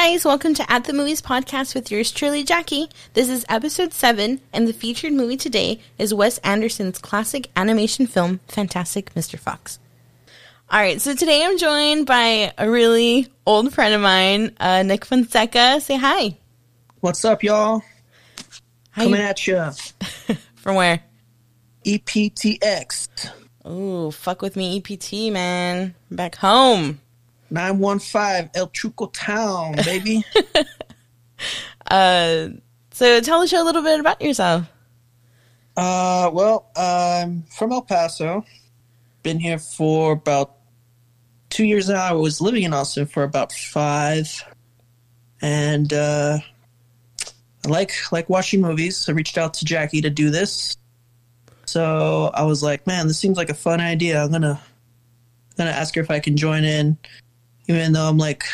Guys, welcome to At the Movies podcast with yours truly, Jackie. This is episode 7, and the featured movie today is Wes Anderson's classic animation film, Fantastic Mr. Fox. Alright, so today I'm joined by a really old friend of mine, uh, Nick Fonseca. Say hi. What's up, y'all? How Coming at you. From where? EPTX Ooh, fuck with me, EPT, man. Back home. 915 El Chuco Town, baby. Uh, so tell the show a little bit about yourself. uh, well, I'm from El Paso. Been here for about two years now. I was living in Austin for about five. And, uh, I like, like watching movies. I reached out to Jackie to do this. So I was like, man, this seems like a fun idea. I'm gonna, gonna ask her if I can join in, even though I'm like,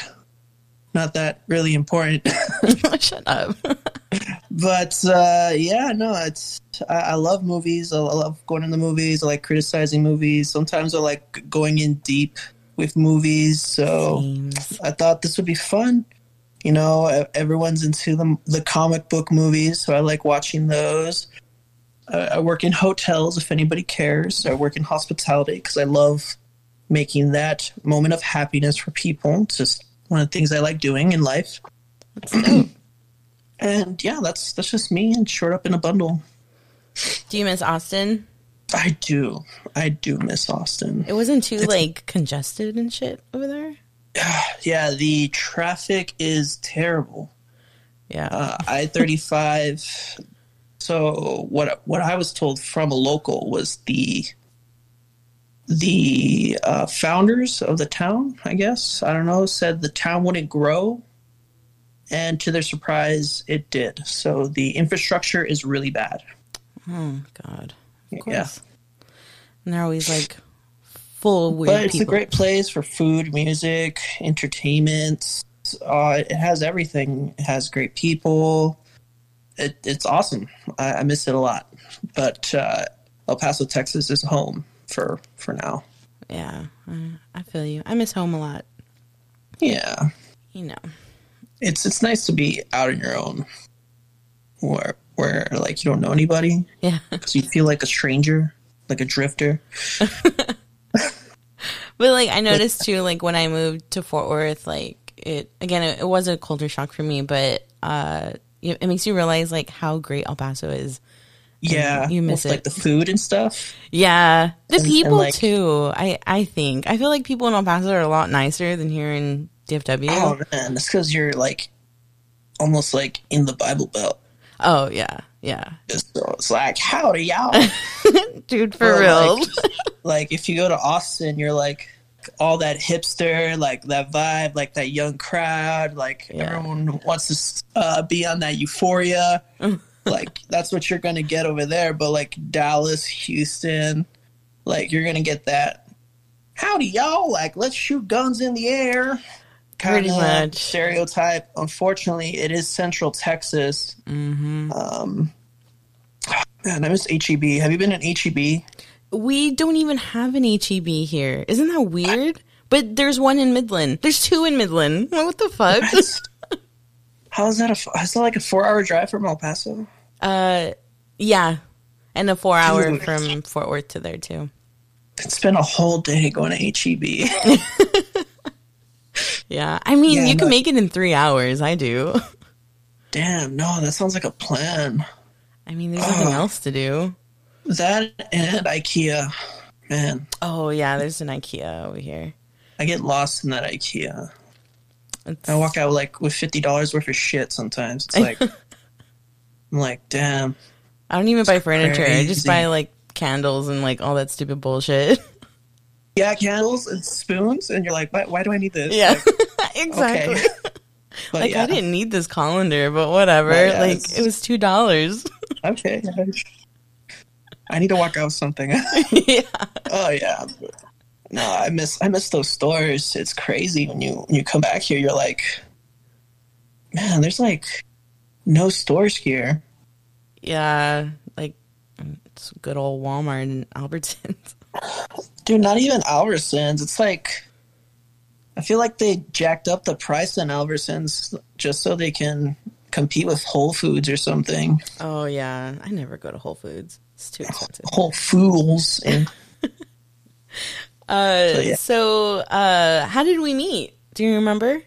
not that really important. Shut up. but uh, yeah, no, it's I, I love movies. I, I love going to the movies. I like criticizing movies. Sometimes I like going in deep with movies. So Seems- I thought this would be fun. You know, everyone's into the the comic book movies, so I like watching those. I, I work in hotels, if anybody cares. I work in hospitality because I love making that moment of happiness for people. It's just one of the things I like doing in life. And yeah, that's that's just me and short up in a bundle. Do you miss Austin? I do, I do miss Austin. It wasn't too like congested and shit over there. Yeah, the traffic is terrible. Yeah. uh, I thirty five. So what what I was told from a local was the the uh, founders of the town, I guess I don't know, said the town wouldn't grow, and to their surprise, it did. So the infrastructure is really bad. oh God. Of course. Yeah. And they're always like full of weird but it's people. a great place for food, music, entertainment. Uh, it has everything. It has great people. It, it's awesome. I, I miss it a lot. But uh, El Paso, Texas, is home for for now. Yeah. I- feel you. I miss home a lot. Yeah, You know. it's it's nice to be out on your own, where where like you don't know anybody, Yeah. because you feel like a stranger, like a drifter. But like I noticed too, like when I moved to Fort Worth, like it again, it, it was a culture shock for me, but uh, it, it makes you realize like how great El Paso is. Yeah, you miss with, like the food and stuff. Yeah, the And- and, people like- too. I I think I feel like people in El Paso are a lot nicer than here in DFW. Oh man, that's because you're like almost like in the Bible Belt. Oh yeah, yeah, So it's like, howdy, y'all. dude, for Or, real. Like, like, if you go to Austin, you're like all that hipster, like that vibe, like that young crowd. Like Yeah. everyone wants to uh, be on that euphoria. like that's what you're gonna get over there. But like Dallas, Houston, like you're gonna get that. Howdy, y'all! Like, let's shoot guns in the air. Pretty Kinda much. stereotype. Unfortunately, it is Central Texas. hmm Um, man, I miss HEB. Have you been in E HEB? We don't even have an HEB here. Isn't that weird? But there's one in Midland. There's two in Midland. What the fuck? How is that? A, is that like a four-hour drive from El Paso? Uh, yeah, and a four hour Dude. from Fort Worth to there too. It's been a whole day going to E HEB. Yeah, I mean, Yeah, you can no- make it in three hours. I do. Damn, no, that sounds like a plan. I mean, there's nothing else to do. That and IKEA. Man, Oh yeah, there's an IKEA over here. I get lost in that IKEA. It's, I walk out like with fifty dollars worth of shit. Sometimes it's like, I'm like, damn. I don't even buy furniture. I just buy like candles and like all that stupid bullshit. Yeah, candles and spoons, and you're like, why, why do I need this? yeah, Like, exactly. Like yeah, I didn't need this colander, but whatever. Well, yeah, like it's- it was two dollars. okay. I need to walk out with something. yeah. Oh yeah. No, I miss I miss those stores. It's crazy when you when you come back here. You're like, man, there's like no stores here. Yeah, like mm, it's good old Walmart and Albertsons. Dude, not even Albertsons. It's like I feel like they jacked up the price on Albertsons just so they can compete with Whole Foods or something. Oh yeah, I never go to Whole Foods. It's too expensive. Whole Fools. And Uh, So, yeah. so uh, how did we meet? Do you remember?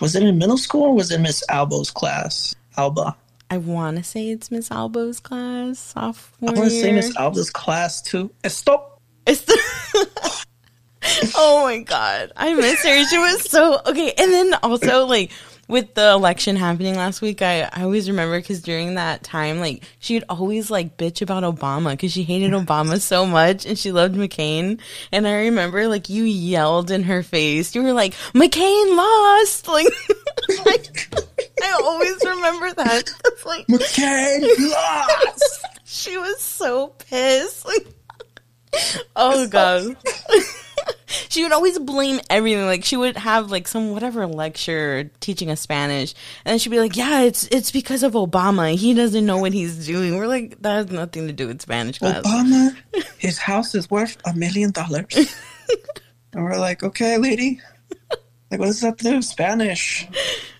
was it in middle school or was it Miss Albo's class? Alba. I want to say it's Miss Albo's class, sophomore I want to say. Miss Alba's class too. Stop. It's oh my god, I miss her. She was so okay. And then also like with the election happening last week, I, I always remember because during that time, like she'd always like bitch about Obama because she hated Obama so much and she loved McCain. And I remember like you yelled in her face. You were like, "McCain lost!" Like, like I always remember that. It's like McCain lost. she was so pissed. Like, oh god. she would always blame everything. Like she would have like some whatever lecture teaching us Spanish, and she'd be like, "Yeah, it's it's because of Obama. He doesn't know what he's doing." We're like, "That has nothing to do with Spanish class." Obama, his house is worth a million dollars. And we're like, okay, lady. Like, what does that do? Spanish.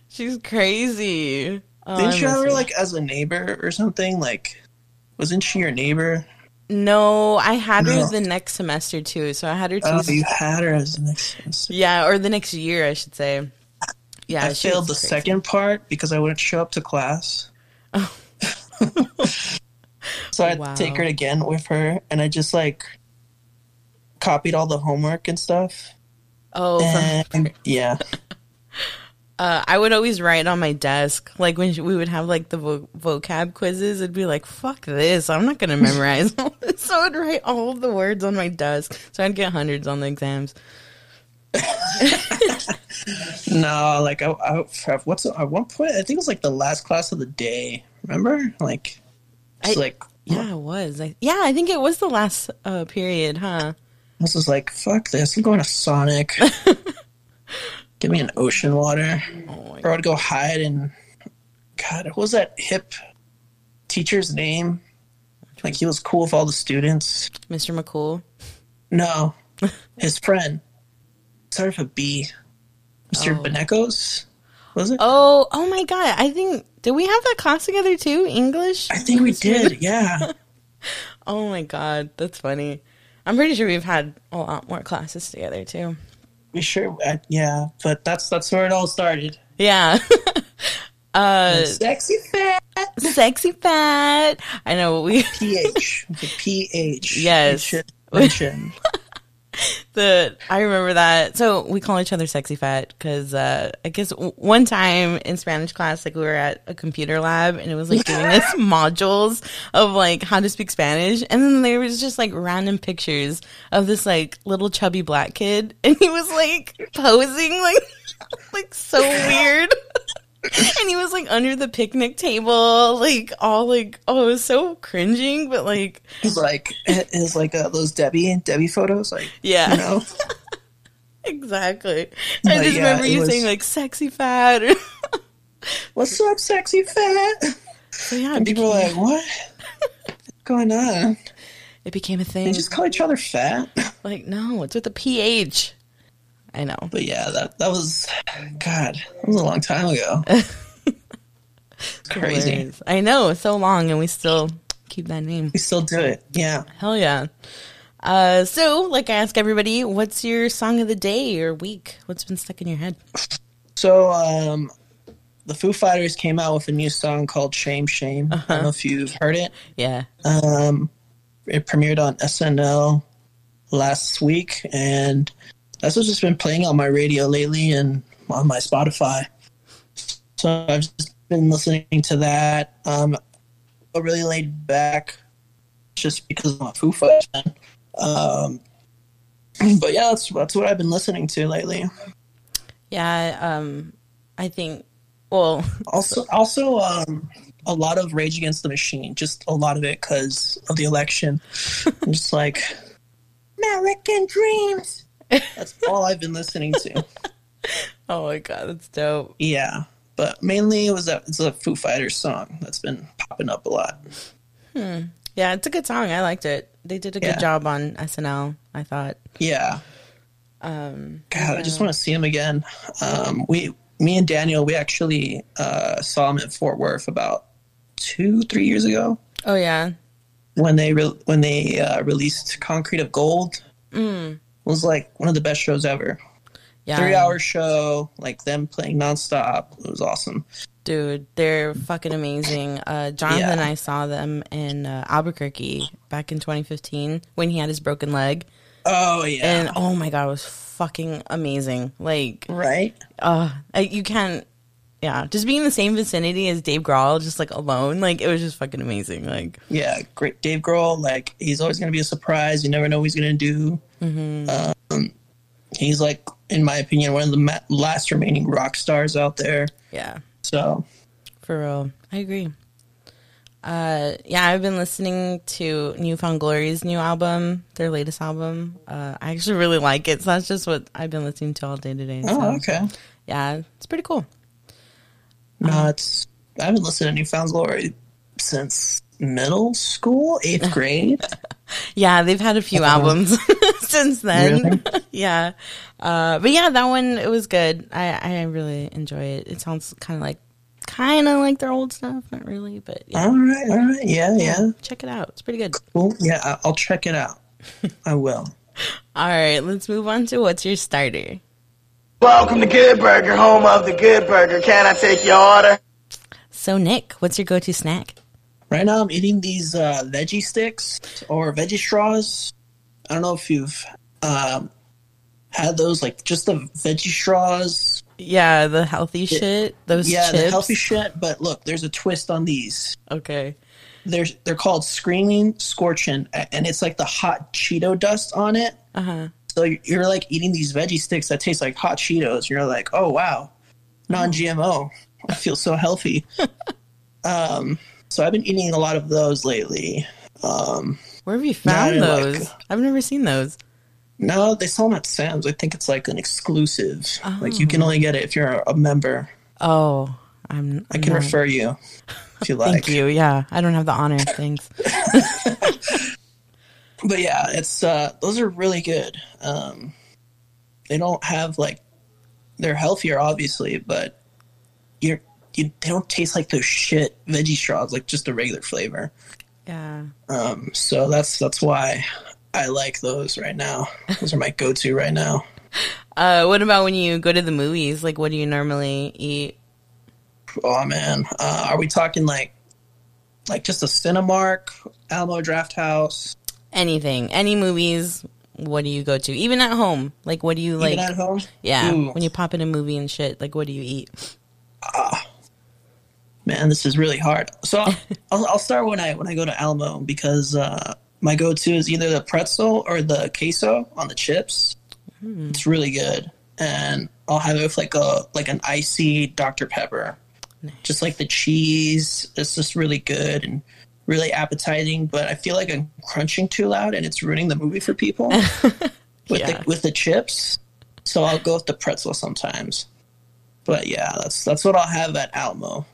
She's crazy. Oh, Didn't you miss have her her. like as a neighbor or something? Like, wasn't she your neighbor? No, I had her the next semester too. So I had her two. Oh, you had her as an next. yeah, or the next year, I should say. Yeah, I failed the crazy. second part because I wouldn't show up to class. Oh. so I had Wow. to take her again with her, and I just like copied all the homework and stuff. Oh, And yeah, Uh, I would always write on my desk, like when we would have like the vo- vocab quizzes. It'd be like, "Fuck this! I'm not gonna memorize all this." So I'd write all of the words on my desk, so I'd get hundreds on the exams. no, like I, I what's at one point I think it was like the last class of the day. Remember, like, I- like Yeah, it was. I, yeah, I think it was the last uh, period, huh? this is like fuck this. I'm going to Sonic. Give me an ocean water. Oh Or I'd go hide in God, what was that hip teacher's name? Like he was cool with all the students. Mr. McCool. No. His friend. Started with a B. Mr. Oh. Benecos? Was it? Oh, oh my god! I think did we have that class together too? English. I think we did, yeah. Oh my god, that's funny. I'm pretty sure we've had a lot more classes together too. We sure uh, yeah, but that's that's where it all started. Yeah. uh, Sexy fat sexy fat. I know we PH. The PH. Yes. Mention- Mention. the I remember that. So we call each other sexy fat because uh, I guess one time in Spanish class, like we were at a computer lab and it was like giving us modules of like how to speak Spanish, and then there was just like random pictures of this like little chubby black kid, and he was like posing like like so weird. And he was like under the picnic table, like all like oh, it was so cringing, but like It's like it's like uh, those Debbie and Debbie photos, like yeah. you know. Exactly. I just yeah, remember you was- saying like sexy fat. Or, What's up, sexy fat? so yeah, And people are like, what? What's going on? it became a thing. They just call each other fat. like no, it's with a ph. I know. But yeah, that that was God, that was a long time ago. Crazy. Hilarious. I know. It's so long, and we still keep that name. We still do it. Yeah. Hell yeah. Uh, so, like I ask everybody, what's your song of the day or week? What's been stuck in your head? So um the Foo Fighters came out with a new song called Shame Shame. I don't know if you've heard it. Yeah. Um it premiered on SNL last week and that's what's just been playing on my radio lately and on my Spotify. So I've just been listening to that. Um I really laid back just because I'm a Foo Fighters fan. Um but yeah, that's that's what I've been listening to lately. Yeah. Um, I think. Well, Also, also, um, a lot of Rage Against the Machine. Just a lot of it because of the election. I'm just like American Dreams. That's all I've been listening to. oh my god, that's dope. Yeah, but mainly it was a it's a Foo Fighters song that's been popping up a lot. Hmm. Yeah, it's a good song. I liked it. They did a good Yeah. job on SNL. I thought. Yeah, Um, God, I just want to see him again. Um, we, me and Daniel, we actually uh, saw him at Fort Worth about two, three years ago oh yeah, when they re- when they uh, released Concrete and Gold. mm, was like one of the best shows ever. yeah, Three hour show, like them playing nonstop. It was awesome. dude, they're fucking amazing. Uh, Jonathan Yeah. and I saw them in uh, Albuquerque back in 2015 when he had his broken leg, Oh yeah, and oh my god, it was fucking amazing. Like, right. uh, you can't. Yeah, just being in the same vicinity as Dave Grohl, just like alone, like it was just fucking amazing. Like, Yeah, great. Dave Grohl, like he's always gonna be a surprise. You never know what he's gonna do. Um, he's like, in my opinion, one of the ma- last remaining rock stars out there. yeah, So For real. I agree. Uh, yeah, I've been listening to New Found Glory's new album, their latest album. Uh, I actually really like it, so that's just what I've been listening to all day today. So, Oh, okay. yeah, it's pretty cool. No, it's I haven't listened to New Found Glory since middle school, eighth grade. Yeah, they've had a few albums since then. Really? yeah, uh, but yeah, that one it was good. I I really enjoy it. It sounds kind of like kind of like their old stuff, not really, but yeah, all right, all right, yeah, yeah, check it out. It's pretty good. cool. Yeah, I- I'll check it out. I will. All right, let's move on to what's your starter. Welcome to Good Burger, home of the Good Burger. Can I take your order? So Nick, what's your go-to snack? Right now, I'm eating these uh, veggie sticks or veggie straws. I don't know if you've um, had those, like just the veggie straws. Yeah, the healthy shit. Those yeah, chips. the healthy shit. But look, there's a twist on these. Okay. They're they're called Screaming scorching, and it's like the hot Cheeto dust on it. Uh huh. So you're like eating these veggie sticks that taste like hot Cheetos. You're like, oh wow, non-GMO. I feel so healthy. um, so I've been eating a lot of those lately. Um, Where have you found like- those? I've never seen those. no, they sell them at Sam's. I think it's like an exclusive. Like you can only get it if you're a member. Oh, I'm. I can not- refer you if you like. Thank you. Yeah, I don't have the honor. Thanks. But yeah, it's uh, those are really good. Um, they don't have like they're healthier, obviously, but you're you they don't taste like those shit veggie straws, like just a regular flavor. Yeah. Um, so that's that's why I like those right now. Those are my go-to right now. Uh, what about when you go to the movies? Like, what do you normally eat? Oh man, uh, are we talking like like just a Cinemark, Alamo Drafthouse, Anything, any movies? What do you go to? Even at home, like, what do you like? even at home? yeah, Ooh. when you pop in a movie and shit, like, what do you eat? Man, this is really hard. So I'll, I'll, I'll start when I when I go to Alamo because uh, my go-to is either the pretzel or the queso on the chips. It's really good, and I'll have it with like a like an icy Dr Pepper. Just like the cheese, it's just really good and really appetizing. But I feel like I'm crunching too loud, and it's ruining the movie for people with Yeah. the with the chips. So I'll go with the pretzel sometimes. But yeah, that's that's what I'll have at Alamo.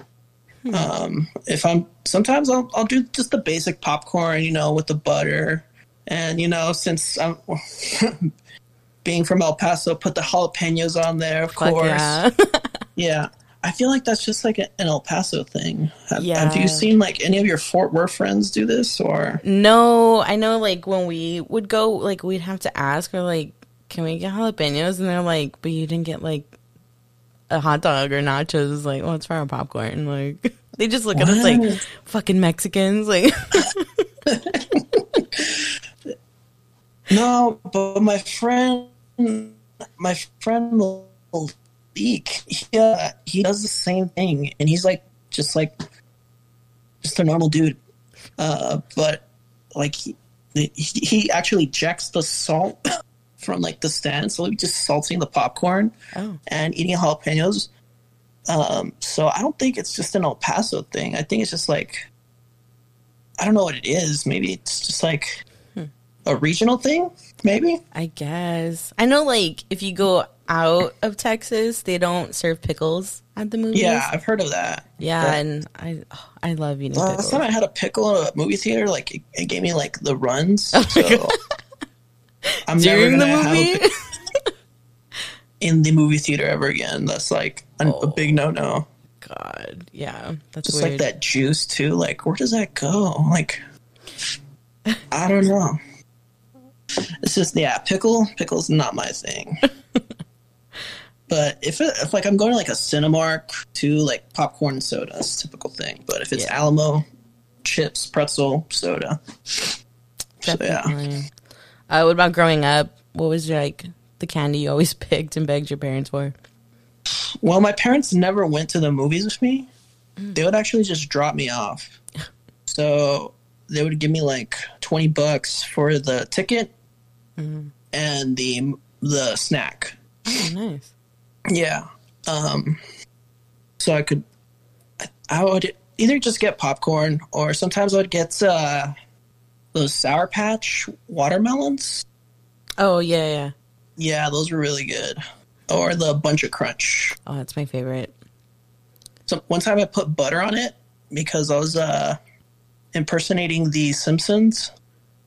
Um, if I'm sometimes I'll I'll do just the basic popcorn, you know, with the butter, and you know, since I'm being from El Paso, put the jalapenos on there, of Fuck course. yeah. Yeah. I feel like that's just like an El Paso thing. Have, Yeah. have you seen like any of your Fort Worth friends do this or? No, I know like when we would go, like we'd have to ask or like, can we get jalapenos? And they're like, but you didn't get like a hot dog or nachos. Like, well, our popcorn. Like, they just look at us like fucking Mexicans. Like, No, but my friend, my friend Leek, he, uh, he does the same thing, and he's like just like just a normal dude. Uh, but like he, he actually ejects the salt from like the stand, so he's just salting the popcorn oh, and eating jalapenos. Um, so I don't think it's just an El Paso thing. I think it's just like I don't know what it is. Maybe it's just like a regional thing. Maybe. I guess. I know like if you go out of Texas, they don't serve pickles at the movies. Yeah, I've heard of that. Yeah, But and I oh, I love eating last pickles. time I had a pickle in a movie theater, like it, it gave me like the runs. Oh so I'm During never the gonna have a movie? pic- in the movie theater ever again. That's like a, a big oh. no no. God, yeah, that's Just weird. like that juice too. Like where does that go? Like I don't know. It's just yeah, pickle pickle's not my thing. but if it, if like I'm going to like a Cinemark to like popcorn and soda, it's a typical thing. But if it's Yeah. Alamo, chips, pretzel, soda. So yeah. Uh, what about growing up? What was your, like the candy you always picked and begged your parents for? Well, my parents never went to the movies with me. They would actually just drop me off. So they would give me like twenty bucks for the ticket and the the snack. Oh, nice. Yeah. Um. So I could, I, I would either just get popcorn or sometimes I would get uh those Sour Patch watermelons. Oh yeah, yeah. Yeah, those were really good. Or the Buncha Crunch. Oh, that's my favorite. So one time I put butter on it because I was uh impersonating the Simpsons.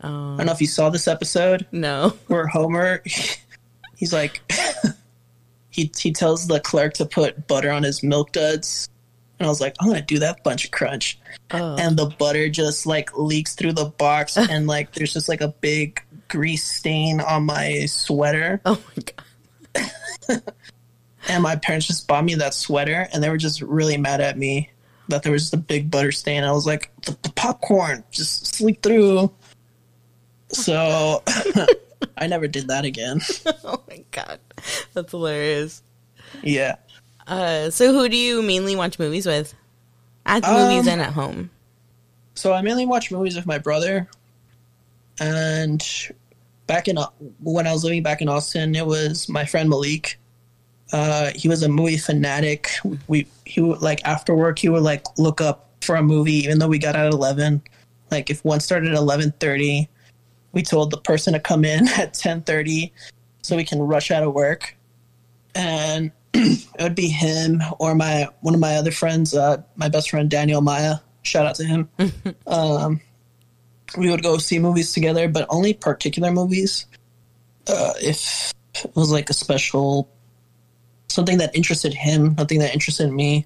I Oh don't know if you saw this episode no. where Homer he's like he he tells the clerk to put butter on his milk duds. And I was like, I'm gonna do that Buncha Crunch. Oh. And the butter just like leaks through the box and like there's just like a big grease stain on my sweater. oh my god. and my parents just bought me that sweater and they were just really mad at me that there was just a big butter stain i was like the, the popcorn just sleep through so i never did that again Oh my god. That's hilarious. yeah Uh, so who do you mainly watch movies with? At the Um, movies and at home. so i mainly watch movies with my brother. And back in when i was living back in austin it was my friend malik. Uh, he was a movie fanatic. We he would like after work he would like look up for a movie even though we got out at 11 like if one started at 11.30 we told the person to come in at 10.30 so we can rush out of work. And it would be him or my one of my other friends uh, my best friend daniel maya. Shout out to him. Um, we would go see movies together but only particular movies uh, if it was like a special something that interested him nothing that interested me.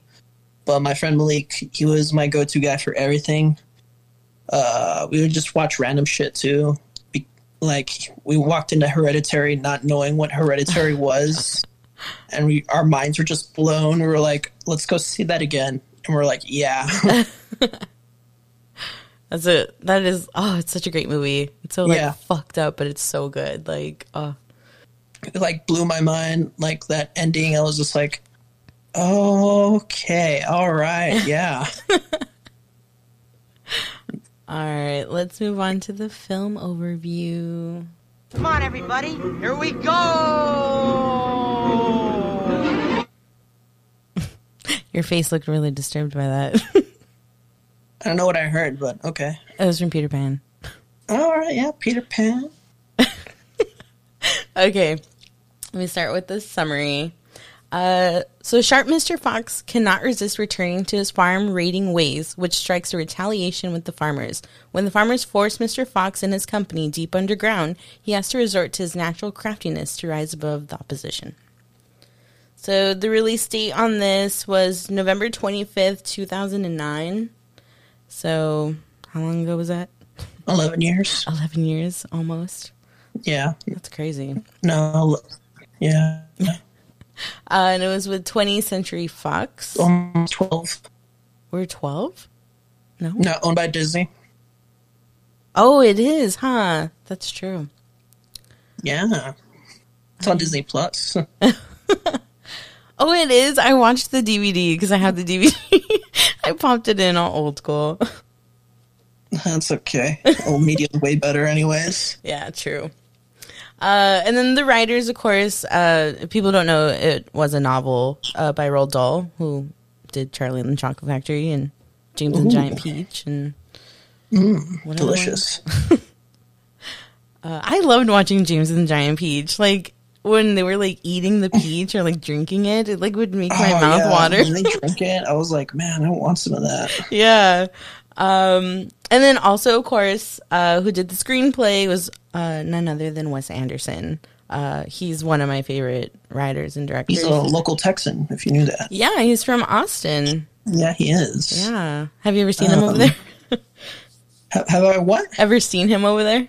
But my friend malik he was my go-to guy for everything. Uh, we would just watch random shit too. Be- like we walked into hereditary not knowing what hereditary was and we our minds were just blown we were like let's go see that again and we're like yeah That's it. That is. Oh, it's such a great movie. It's so like Yeah. fucked up, but it's so good. Like, oh, it like blew my mind like that ending i was just like okay all right yeah all right. Let's move on to the film overview. Come on, everybody. Here we go. Your face looked really disturbed by that. i don't know what i heard but okay it was from Peter Pan. all right yeah peter pan Okay, let me start with the summary. Uh, so sharp Mr. Fox cannot resist returning to his farm raiding ways, which strikes a retaliation with the farmers. When the farmers force Mr. Fox and his company deep underground, he has to resort to his natural craftiness to rise above the opposition. So the release date on this was November 25th, 2009. So how long ago was that? 11 years 11 years almost. yeah That's crazy. no yeah Uh, and it was with 20th Century Fox. almost 12 We're 12? No. no owned by disney Oh, it is, huh? That's true. yeah it's on disney plus Oh, it is. I watched the DVD because I have the DVD. I popped it in on old school. that's okay old media's way better anyways yeah, true. Uh, and then the writers, of course, uh, if people don't know, it was a novel uh, by Roald Dahl, who did Charlie and the Chocolate Factory and James and the Giant Peach and one? delicious Uh, I loved watching James and the Giant Peach. Like when they were like eating the peach or like drinking it, it like would make my Oh, mouth yeah. water. when they drink it i was like man i want some of that yeah. Um, and then also, of course, uh, who did the screenplay was uh, none other than Wes Anderson. Uh, he's one of my favorite writers and directors. He's a local Texan, if you knew that. yeah, he's from Austin. Yeah, he is. Yeah. Have you ever seen him over Um, there? Ha- have I what? ever seen him over there?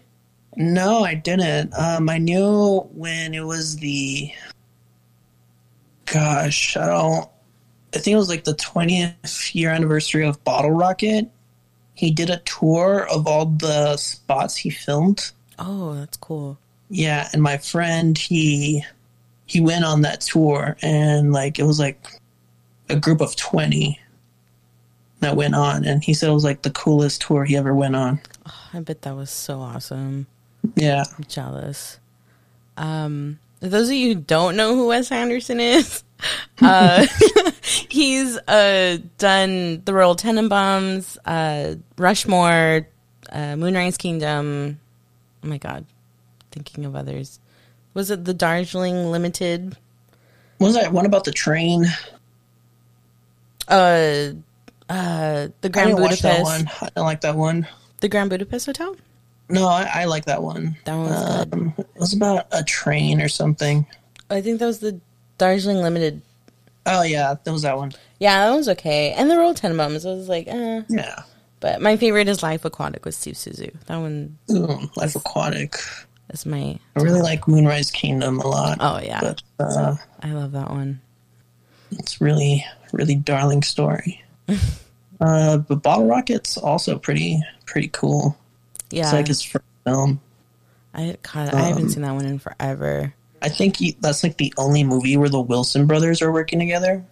No, I didn't. Um, I knew when it was the. Gosh, I don't. I think it was like the 20th year anniversary of Bottle Rocket. He did a tour of all the spots he filmed. Oh, that's cool. Yeah, and my friend he he went on that tour and like it was like a group of 20 that went on and he said it was like the coolest tour he ever went on. I bet that was so awesome. Yeah. I'm jealous. Um, those of you who don't know who Wes Anderson is, uh, he's uh, done The Royal Tenenbaums, uh, Rushmore, uh, Moonrise Kingdom. Oh my god, thinking of others. Was it the Darjeeling Limited? Was that one about the train? Uh, uh, the I Grand didn't watch that Budapest. one. I didn't like that one. The Grand Budapest Hotel. No, I, I like that one. That one was good. Um, it was about a train or something. I think that was the Darjeeling Limited. Oh yeah, that was that one. Yeah, that was okay. And the Royal Tenenbaums. I was like, eh. Yeah. But my favorite is Life Aquatic with Steve Zissou. That one Ooh, Life Aquatic. That's my. I really like Moonrise Kingdom a lot. Oh yeah, But uh, I love that one. it's really, really darling story. uh, but Bottle Rocket's also pretty, pretty cool. Yeah, It's like his first film. I God, I haven't um, seen that one in forever. I think he, that's like the only movie where the Wilson brothers are working together.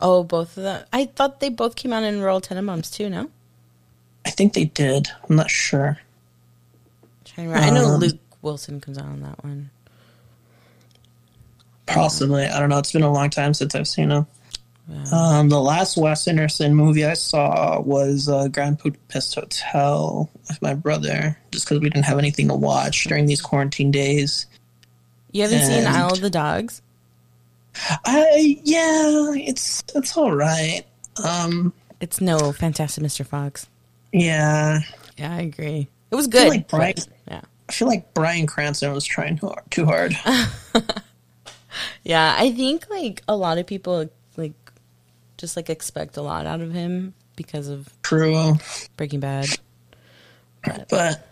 Oh, both of them. I thought they both came out in Royal Tenenbaums too. No, I think they did. I'm not sure. I know Um, Luke Wilson comes out on that one. Possibly. I don't know. It's been a long time since I've seen him. Um, the last Wes Anderson movie I saw was uh, Grand Budapest Hotel with my brother, just because we didn't have anything to watch during these quarantine days. You haven't seen Isle of the Dogs? I yeah, it's it's all right. Um, It's no Fantastic Mr. Fox. yeah, Yeah, I agree. It was I good. like Bryan. but- yeah, I feel like Bryan Cranston was trying too hard. Too hard. yeah. I think like a lot of people like just like expect a lot out of him because of True, Breaking Bad. but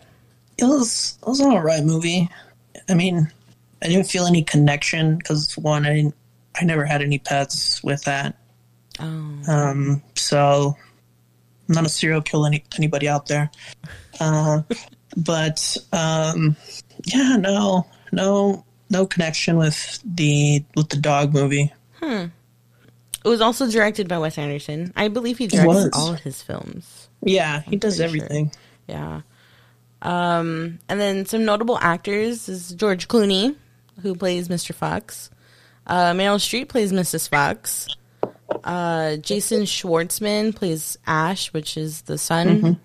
it was it was an all right movie. I mean, I didn't feel any connection because one, I didn't, I never had any pets with that. Oh, Um, so I'm not a serial killer any, anybody out there. Uh, but um, yeah, no, no, no connection with the with the dog movie. Hmm. it was also directed by Wes Anderson. I believe he directs was. all of his films. Yeah, he does pretty sure. everything. Yeah. Um, and then some notable actors is George Clooney, who plays Mr. Fox. Uh, Meryl Streep plays Mrs. Fox. Uh, Jason Schwartzman plays Ash, which is the son.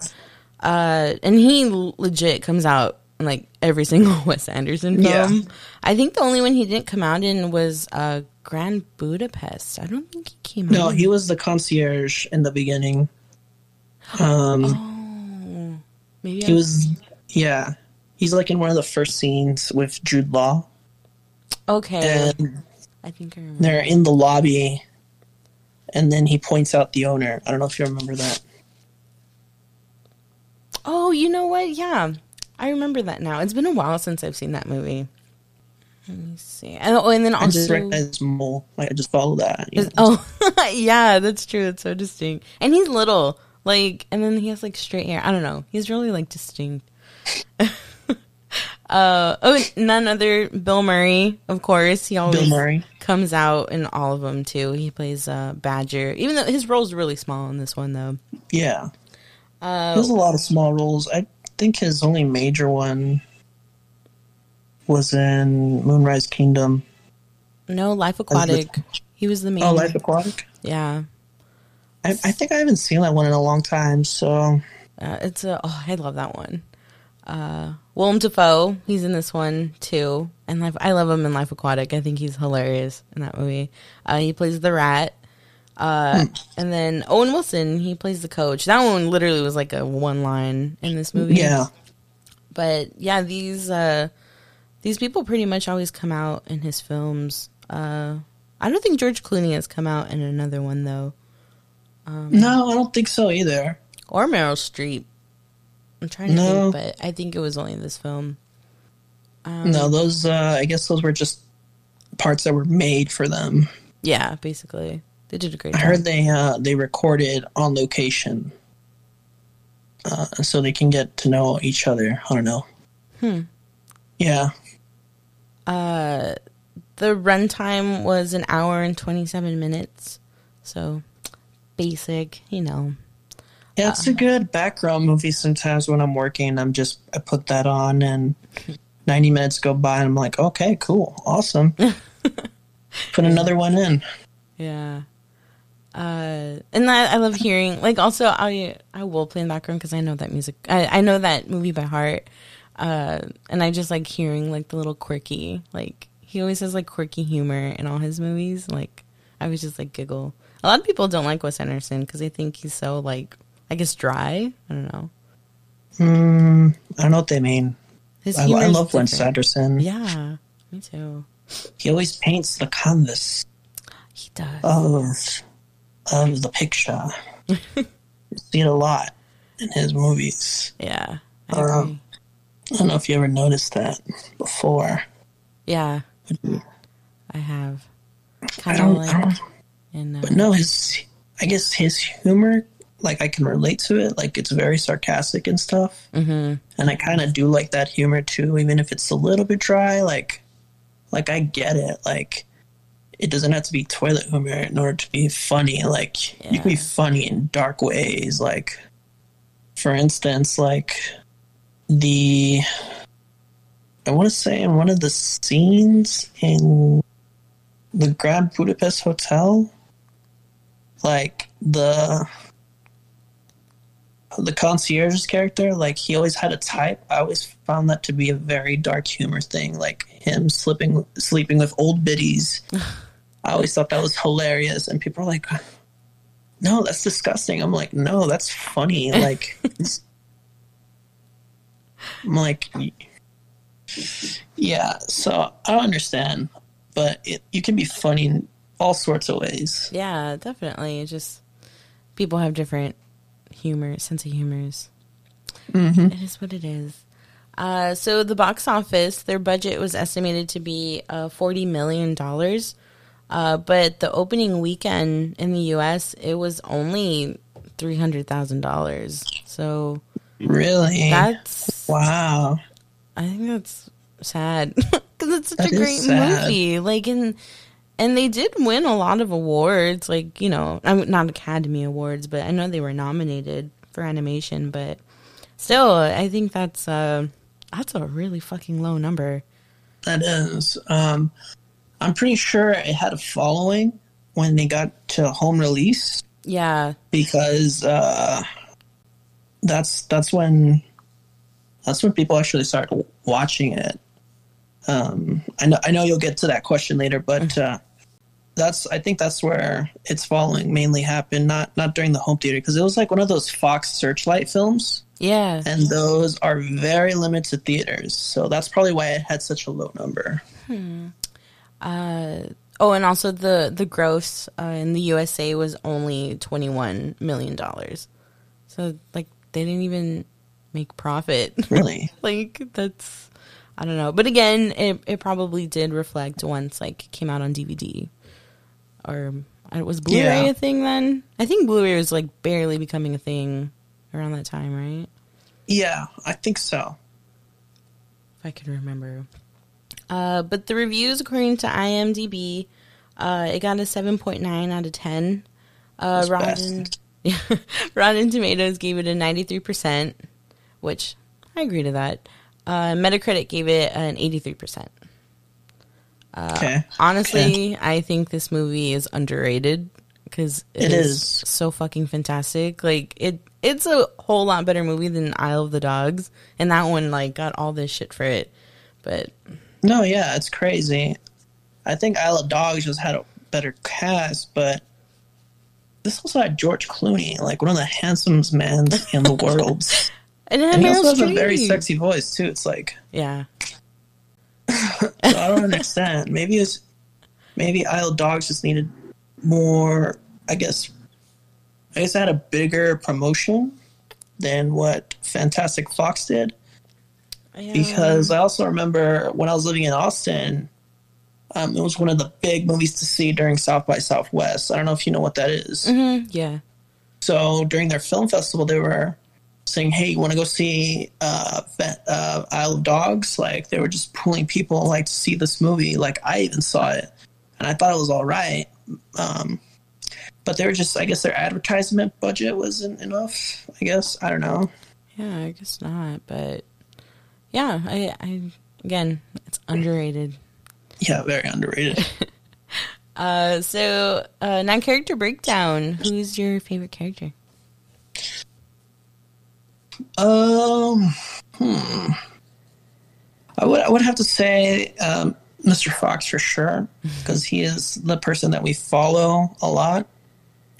Uh, and he legit comes out in like every single Wes Anderson Yeah. film. I think the only one he didn't come out in was uh, Grand Budapest. I don't think he came No, out. No, he was the concierge in the beginning. Um, Oh, maybe he I- was, yeah, he's like in one of the first scenes with Jude Law, okay. and I think I remember. they're in the lobby, and then he points out the owner. I don't know if you remember that. Oh, you know what? Yeah, I remember that now. It's been a while since I've seen that movie. Let me see. And, oh, and then I just recognize Mole. Like I just follow that. you know. oh, yeah, that's true. It's so distinct, and he's little, like, and then he has like straight hair. I don't know. He's really like distinct. uh oh, none other Bill Murray, of course. He always Bill Murray. comes out in all of them too. He plays uh, Badger, even though his role's really small in this one though. Yeah. Uh, There's a lot of small roles. I think his only major one was in Moonrise Kingdom. no, Life Aquatic. He was the main. Oh, Life Aquatic. Yeah. I, I think I haven't seen that one in a long time. So Uh, it's a oh, I love that one. Uh, Willem Dafoe, he's in this one too, and Life, I love him in Life Aquatic. I think he's hilarious in that movie. Uh, he plays the rat, uh, and then Owen Wilson, he plays the coach. That one literally was like a one line in this movie. yeah, but yeah, these uh, these people pretty much always come out in his films. Uh, I don't think George Clooney has come out in another one though, No, I don't think so either. or Meryl Streep. I'm trying to No. think, but I think it was only this film. Um, no, those uh, I guess those were just parts that were made for them. Yeah, basically, they did a great I job. heard they uh, they recorded on location, uh, so they can get to know each other. I don't know. Hmm. Yeah, Uh, the runtime was an hour and 27 minutes, so basic, you know. Yeah, it's a good background movie. Sometimes when I'm working, I'm just I put that on, and ninety minutes go by, and I'm like, okay, cool, awesome. put another one in. Yeah. Uh, and I, I love hearing like also I I will play in the background because I know that music I, I know that movie by heart, uh, and I just like hearing like the little quirky like he always has like quirky humor in all his movies like I was just like giggle. A lot of people don't like Wes Anderson because they think he's so like I guess dry. I don't know. Mm, I don't know what they mean. His I, I love Wes different. Anderson. Yeah, me too. He always paints the canvas He does. of of the picture. you see it a lot in his movies. yeah, I Uh, agree. I don't know if you ever noticed that before. Yeah, I have. I Kind of like don't in uh, but no, his I guess his humor, like I can relate to it. Like it's very sarcastic and stuff, mhm. and I kind of do like that humor too, even if it's a little bit dry. Like, like I get it. Like, it doesn't have to be toilet humor in order to be funny. Like, you can be funny in dark ways. Like, for instance, like the I want to say in one of the scenes in the Grand Budapest Hotel, like the the concierge's character, like he always had a type. I always found that to be a very dark humor thing, like him slipping sleeping with old biddies. I always thought that was hilarious, and people are like, "No, that's disgusting." I'm like, "No, that's funny." Like, I'm like, yeah. So I don't understand, but it, you can be funny in all sorts of ways. Yeah, definitely. Just people have different humor, sense of humors. Mm-hmm. It is what it is. Uh, so the box office, their budget was estimated to be uh, forty million dollars, uh, but the opening weekend in the U.S. it was only three hundred thousand dollars. So Really? that's wow. I think that's sad because it's such That a great movie. Like, and and they did win a lot of awards. Like, you know, I mean, not Academy Awards, but I know they were nominated for animation. But still, I think that's uh that's a really fucking low number. That is. Um, I'm pretty sure it had a following when they got to home release Yeah, because uh, that's that's when that's when people actually start watching it. Um, I know I know you'll get to that question later, but uh, that's I think that's where its following mainly happened. Not not during the home theater because it was like one of those Fox Searchlight films. yeah, and those are very limited theaters. So that's probably why it had such a low number. Uh Oh, and also the the gross uh, in the USA was only twenty one million dollars. So like they didn't even make profit. Really? like that's I don't know. But again, it it probably did reflect once like came out on DVD or it was Blu-ray Yeah. a thing then? I think Blu-ray was like barely becoming a thing around that time, right? yeah, I think so. if I can remember. Uh, but the reviews, according to IMDb, uh, it got a 7.9 out of 10. Uh, Rotten. Rotten Tomatoes gave it a 93%, which I agree to that. Uh, Metacritic gave it an 83%. okay. Honestly, I think this movie is underrated because It is, is. so fucking fantastic. Like it, it's a whole lot better movie than Isle of the Dogs, and that one like got all this shit for it. But No, yeah, it's crazy. I think Isle of Dogs just had a better cast, but this also had George Clooney, like one of the handsomest men in the world. And and he also has a very sexy voice too. It's like Yeah. so I don't understand. Maybe it's maybe Isle of Dogs just needed more. I guess. I guess I had a bigger promotion than what Fantastic Fox did because I also remember when I was living in Austin, um, it was one of the big movies to see during South by Southwest. I don't know if you know what that is. Mhm, yeah. So during their film festival, they were saying, "Hey, you want to go see uh, uh, Isle of Dogs?" Like they were just pulling people like to see this movie. Like I even saw it, and I thought it was all right. Um, but they were just, I guess, their advertisement budget wasn't enough. I guess I don't know. Yeah, I guess not, but yeah, I, I again, it's underrated. Yeah, very underrated. Uh, so uh, non-character breakdown. Who's your favorite character? Um, hmm. I would I would have to say um, Mr. Fox for sure because he is the person that we follow a lot,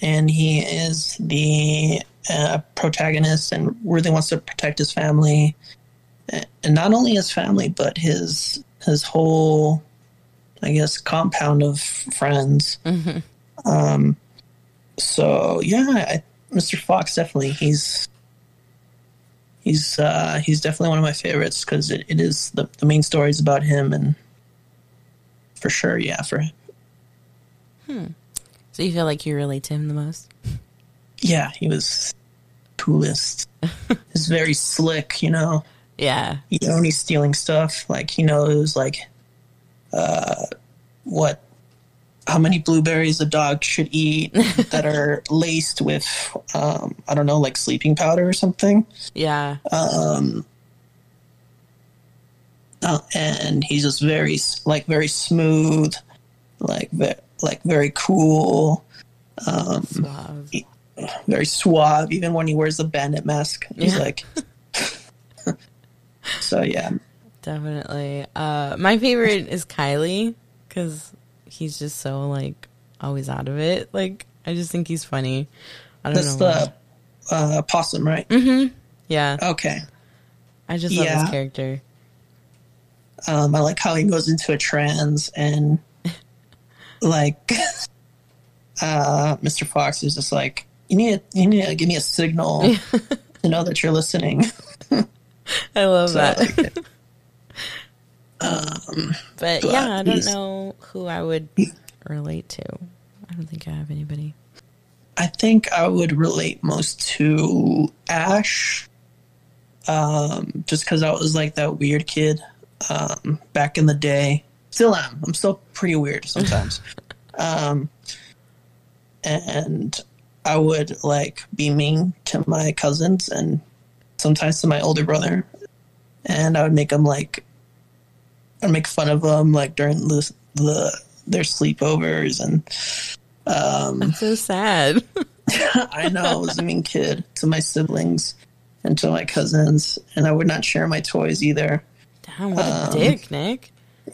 and he is the uh, protagonist and really wants to protect his family, and not only his family but his his whole, I guess, compound of friends. Um, so yeah, I, Mr. Fox definitely he's he's uh, he's definitely one of my favorites because it, it is the, the main story is about him and for sure yeah for him So you feel like you relate to him the most? yeah he was coolest he's very slick you know Yeah. you know he's stealing stuff like he knows like uh what how many blueberries a dog should eat that are laced with um i don't know like sleeping powder or something Yeah. um uh, and he's just very like very smooth like ve- like very cool Suave. very suave even when he wears the bandit mask he's Yeah. like so yeah Definitely. Uh, my favorite is Kylie because he's just so like always out of it. Like I just think he's funny. I don't that's know. why. the uh possum right Mm-hmm. Yeah, okay I just love Yeah. his character. um i like how he goes into a trance and like uh mr fox is just like you need to, you need to give me a signal to know that you're listening I love So I that. like it. but but yeah, I don't know who I would relate to. I don't think I have anybody. I think I would relate most to Ash, um, just because I was like that weird kid um, back in the day. Still am. I'm still pretty weird sometimes. um, and I would like be mean to my cousins and sometimes to my older brother, and I would make them like, Make fun of them like during the the their sleepovers and. Um, So sad. I know I was a mean kid to my siblings and to my cousins, and I would not share my toys either. Damn, what Um, a dick, Nick.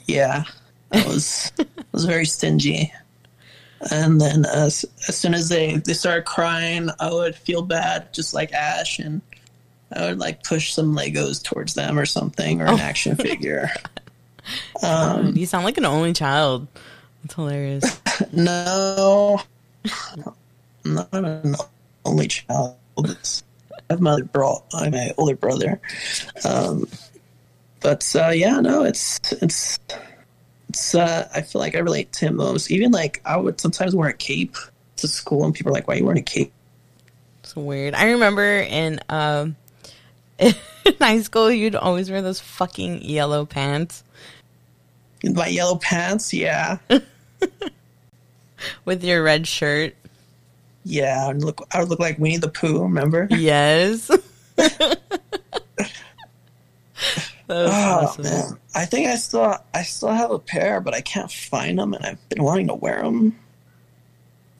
Yeah, I was I was very stingy. And then as as soon as they they started crying, I would feel bad, just like Ash, and I would like push some Legos towards them or something, or an action figure. Um, you sound like an only child. That's hilarious. No, I'm not an only child. I have my other bro, I'm my older brother. Um, but uh, yeah, no, it's it's it's. Uh, I feel like I relate to him most. Even like I would sometimes wear a cape to school, and people are like, "Why are you wearing a cape?" It's weird. I remember in um in high school you'd always wear those fucking yellow pants My yellow pants, yeah, with your red shirt. yeah. I look, I would look like Winnie the Pooh. Remember? Yes. Oh awesome. man, I think I still I still have a pair, but I can't find them, and I've been wanting to wear them,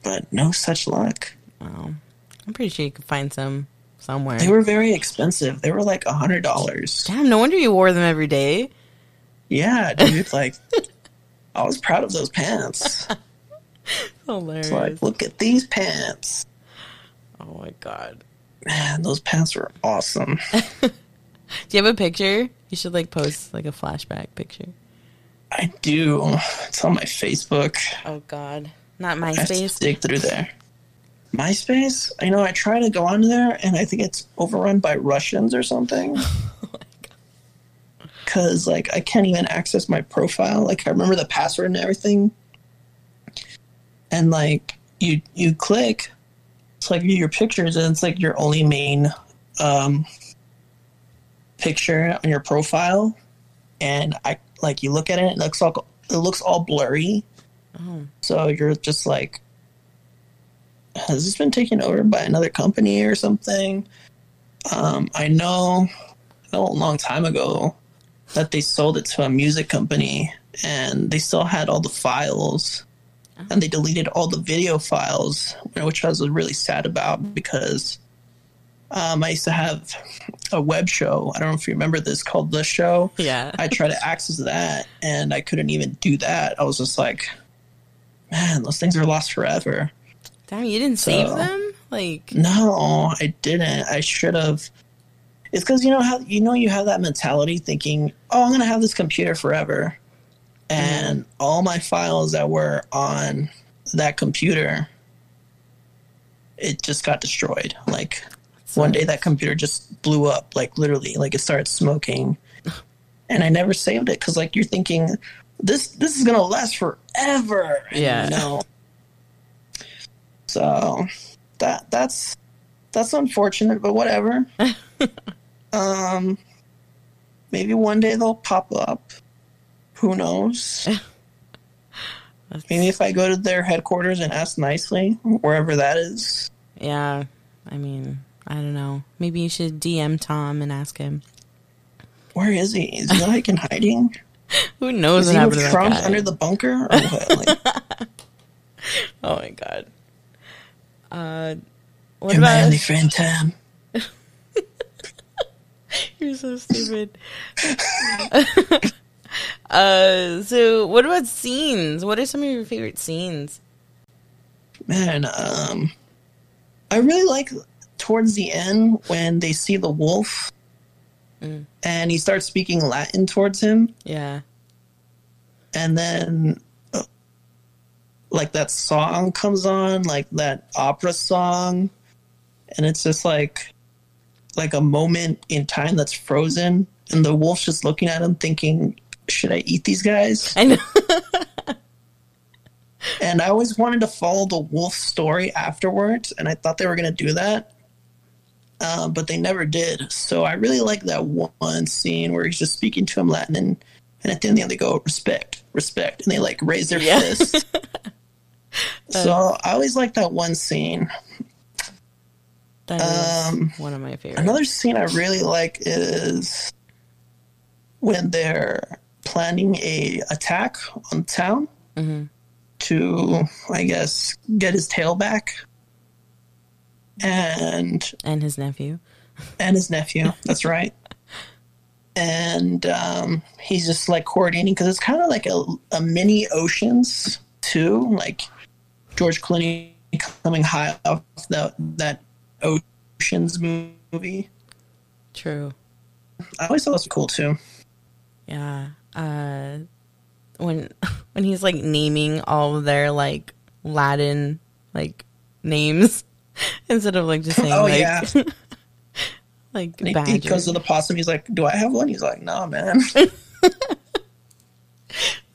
but no such luck. Wow. I'm pretty sure you could find some somewhere. They were very expensive. They were like a hundred dollars. Damn, no wonder you wore them every day. Yeah, dude. Like, I was proud of those pants. Hilarious. It's like, look at these pants. oh my god. Man, those pants were awesome. Do you have a picture? You should like post like a flashback picture. I do. It's on my Facebook. Oh God, not I MySpace. dig through there. MySpace? You know, I try to go on there and I think it's overrun by Russians or something. Cause like I can't even access my profile. Like I remember the password and everything. And like you you click, it's like your pictures and it's like your only main um picture on your profile. And I like you look at it, it looks all it looks all blurry. So you're just like, has this been taken over by another company or something? Um, I know, I know a long time ago that they sold it to a music company and they still had all the files and they deleted all the video files, which I was really sad about because um, I used to have a web show. I don't know if you remember this called The Show. Yeah. I tried to access that and I couldn't even do that. I was just like, man, those things are lost forever. Damn, you didn't save them? Like, No, I didn't. I should have. It's because you know how you know you have that mentality, thinking, "Oh, I'm gonna have this computer forever," and all my files that were on that computer, it just got destroyed. Like one day, that computer just blew up. Like literally, like it started smoking, and I never saved it because like you're thinking, this this is gonna last forever. Yeah. No. So that that's that's unfortunate, but whatever. um, maybe one day they'll pop up. Who knows? Maybe if I go to their headquarters and ask nicely, wherever that is. yeah. I mean, I don't know. Maybe you should DM Tom and ask him. Where is he? Is he like in hiding? Who knows Is what he happened to Trump under the bunker? Or what? Like, oh my god. Uh, what your about manly friend Tam. You're so stupid. uh, so what about scenes? What are some of your favorite scenes? Man, um, I really like towards the end when they see the wolf Mm. and he starts speaking Latin towards him, Yeah. and then uh, like that song comes on, like that opera song, and it's just like like a moment in time that's frozen, and the wolf's just looking at him, thinking, "Should I eat these guys?" I know. And I always wanted to follow the wolf story afterwards, and I thought they were going to do that. Uh, but they never did. So I really like that one scene where he's just speaking to him Latin, and, and at the end they go, respect, respect. And they like raise their Yeah. fist. so I always like that one scene. That is Um, one of my favorites. Another scene I really like is when they're planning a attack on town Mhm. to, I guess, get his tail back, and and his nephew. and his nephew. That's right. And um, he's just like coordinating because it's kind of like a, a mini oceans too, like George Clooney coming high off that that oceans movie. True. I always thought it was cool too. Yeah. Uh, when when he's like naming all of their like Latin like names instead of like just saying Oh, like yeah. like And he, goes to the possum. He's like, "Do I have one?" He's like, "No, man."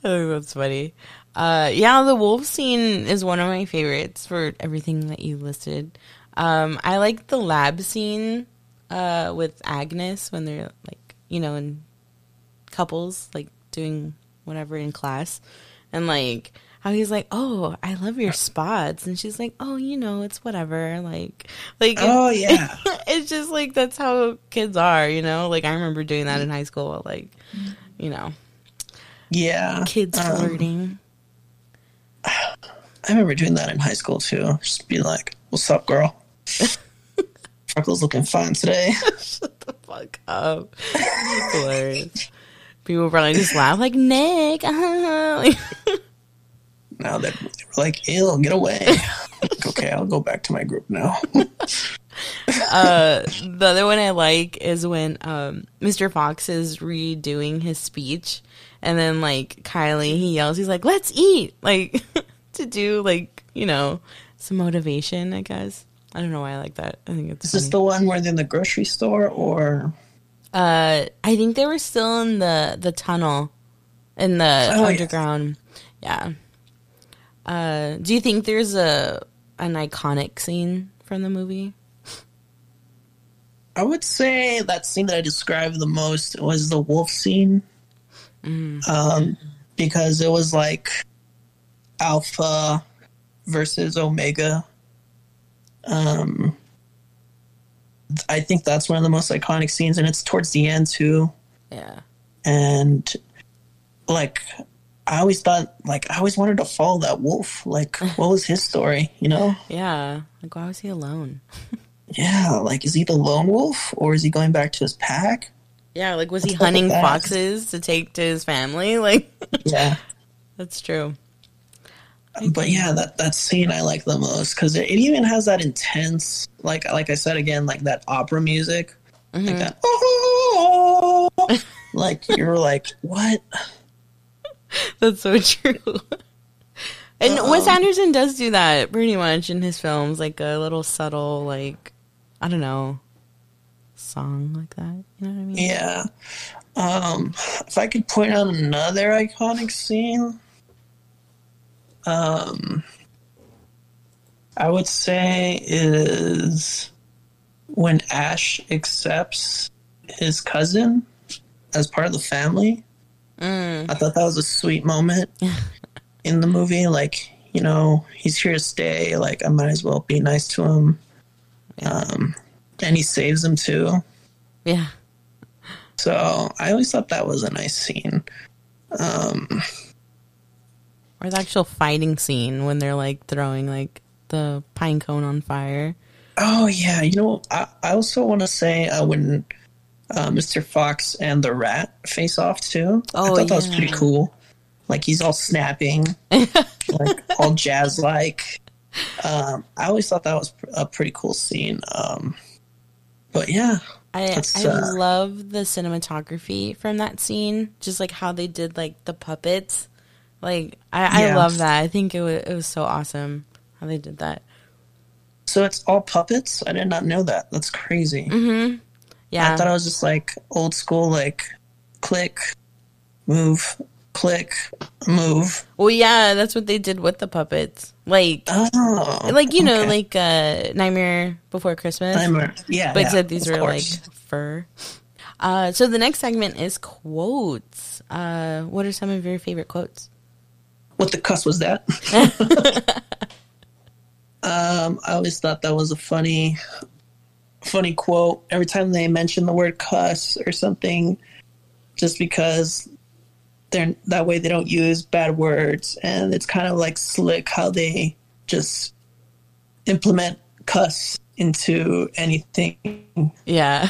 Oh, that's funny. Uh, yeah, the wolf scene is one of my favorites for everything that you listed. Um, I like the lab scene uh, with Agnes when they're like, you know, in couples, like doing whatever in class, and like how he's like, "Oh, I love your spots," and she's like, "Oh, you know, it's whatever." Like, like oh yeah, it's just like that's how kids are, you know. Like I remember doing that in high school, like, you know, yeah. kids Um, flirting. I remember doing that in high school too. Just be like, "What's up, girl?" Freckles looking fine today. Shut the fuck up. Hilarious. People probably just laugh like Nick. uh-huh." Now they they were like, "Ew, get away." Like, okay, I'll go back to my group now. uh, the other one I like is when um, Mr. Fox is redoing his speech, and then like Kylie, he yells, he's like, "Let's eat!" Like to do like you know some motivation, I guess. I don't know why I like that. I think it's Is this the one where they're in the grocery store or Uh, I think they were still in the the tunnel, in the Oh, underground. Yeah. Uh, do you think there's a an iconic scene from the movie? I would say that scene that I described the most was the wolf scene. Um, because it was like Alpha versus Omega. Um, I think that's one of the most iconic scenes, and it's towards the end too. Yeah. And like, I always thought, like, I always wanted to follow that wolf. Like, what was his story? You know? Yeah. Like, why was he alone? Yeah, like, is he the lone wolf or is he going back to his pack? Yeah. Like, was he What's with hunting foxes to take to his family? Like, Yeah. that's true. But yeah, that that scene I like the most because it, it even has that intense, like like I said again, like that opera music, like that. like you're like, what? That's so true. And Wes Anderson does do that pretty much in his films, like a little subtle, like I don't know, song like that. You know what I mean? Yeah. Um, if I could point out another iconic scene, um, I would say is when Ash accepts his cousin as part of the family. Mm. I thought that was a sweet moment in the movie. Like, you know, he's here to stay. Like, I might as well be nice to him. Um, and he saves him too. Yeah. So I always thought that was a nice scene. Um, Or the actual fighting scene when they're like throwing like the pine cone on fire. oh yeah, you know, I, I also want to say uh, when uh, Mr. Fox and the rat face off too. Oh, I thought that was pretty cool. Like he's all snapping, like all jazz like. Um, I always thought that was a pretty cool scene. Um, but yeah, I I uh, love the cinematography from that scene, just like how they did like the puppets. Like I, I love that. I think it was it was so awesome how they did that. so it's all puppets. I did not know that. That's crazy. Mm-hmm. Yeah, I thought it was just like old school, like click, move, click, move. Well, yeah, that's what they did with the puppets. Like, Oh, like you know, okay. like uh, Nightmare Before Christmas. I'm yeah, but yeah, except these were are like fur. Uh, so the next segment is quotes. Uh, what are some of your favorite quotes? What the cuss was that? um, I always thought that was a funny, funny quote. Every time they mention the word cuss or something, just because they're that way they don't use bad words, and it's kind of like slick how they just implement cuss into anything Yeah,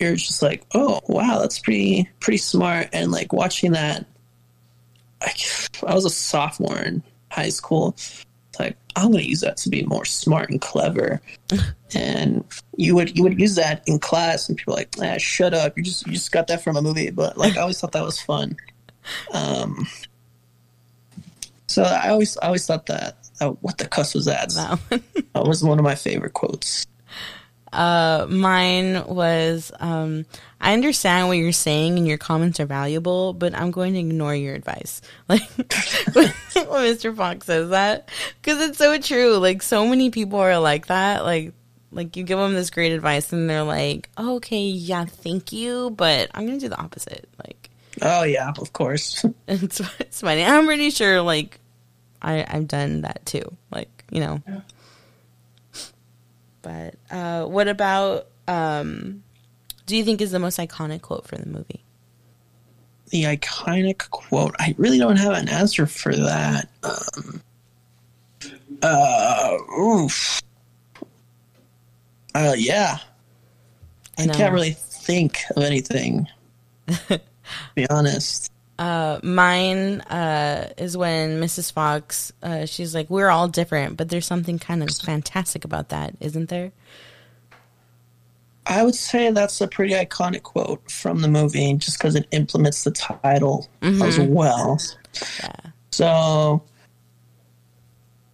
you're just like, oh wow, that's pretty pretty smart. And like watching that, I, was a sophomore in high school. Like I'm gonna use that to be more smart and clever. and you would you would use that in class, and people are like, ah, shut up, you just you just got that from a movie. But like I always thought that was fun. Um, so I always I always thought that. Uh, what the cuss was that? that. That was one of my favorite quotes. Uh, mine was, um, I understand what you're saying and your comments are valuable, but I'm going to ignore your advice. Like when Mr. Fox says that, because it's so true. Like so many people are like that. Like, like you give them this great advice and they're like, oh, okay, yeah, thank you, but I'm going to do the opposite. Like, Oh yeah, of course. it's, it's funny. I'm pretty sure, like, I, I've done that too. Like, you know. But uh, what about, um, do you think is the most iconic quote for the movie? the iconic quote. I really don't have an answer for that. Um, uh, oof. Uh, yeah. I No. can't really think of anything. to be honest. Uh, mine uh, is when Mrs. Fox, uh, she's like, we're all different, but there's something kind of fantastic about that, isn't there? I would say that's a pretty iconic quote from the movie, just because it implements the title as well. Yeah. So,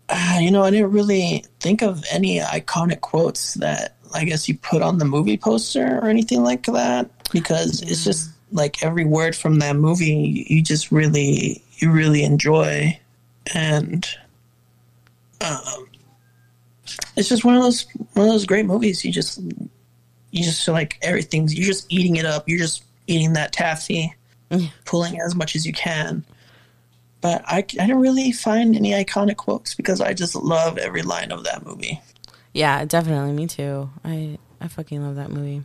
uh, you know, I didn't really think of any iconic quotes that I guess you put on the movie poster or anything like that, because it's just like every word from that movie you just really you really enjoy, and um, it's just one of those one of those great movies. You just you just feel like everything's you're just eating it up. You're just eating that taffy, pulling as much as you can. But I, I didn't really find any iconic quotes because I just love every line of that movie. Yeah, definitely. Me too. I I fucking love that movie.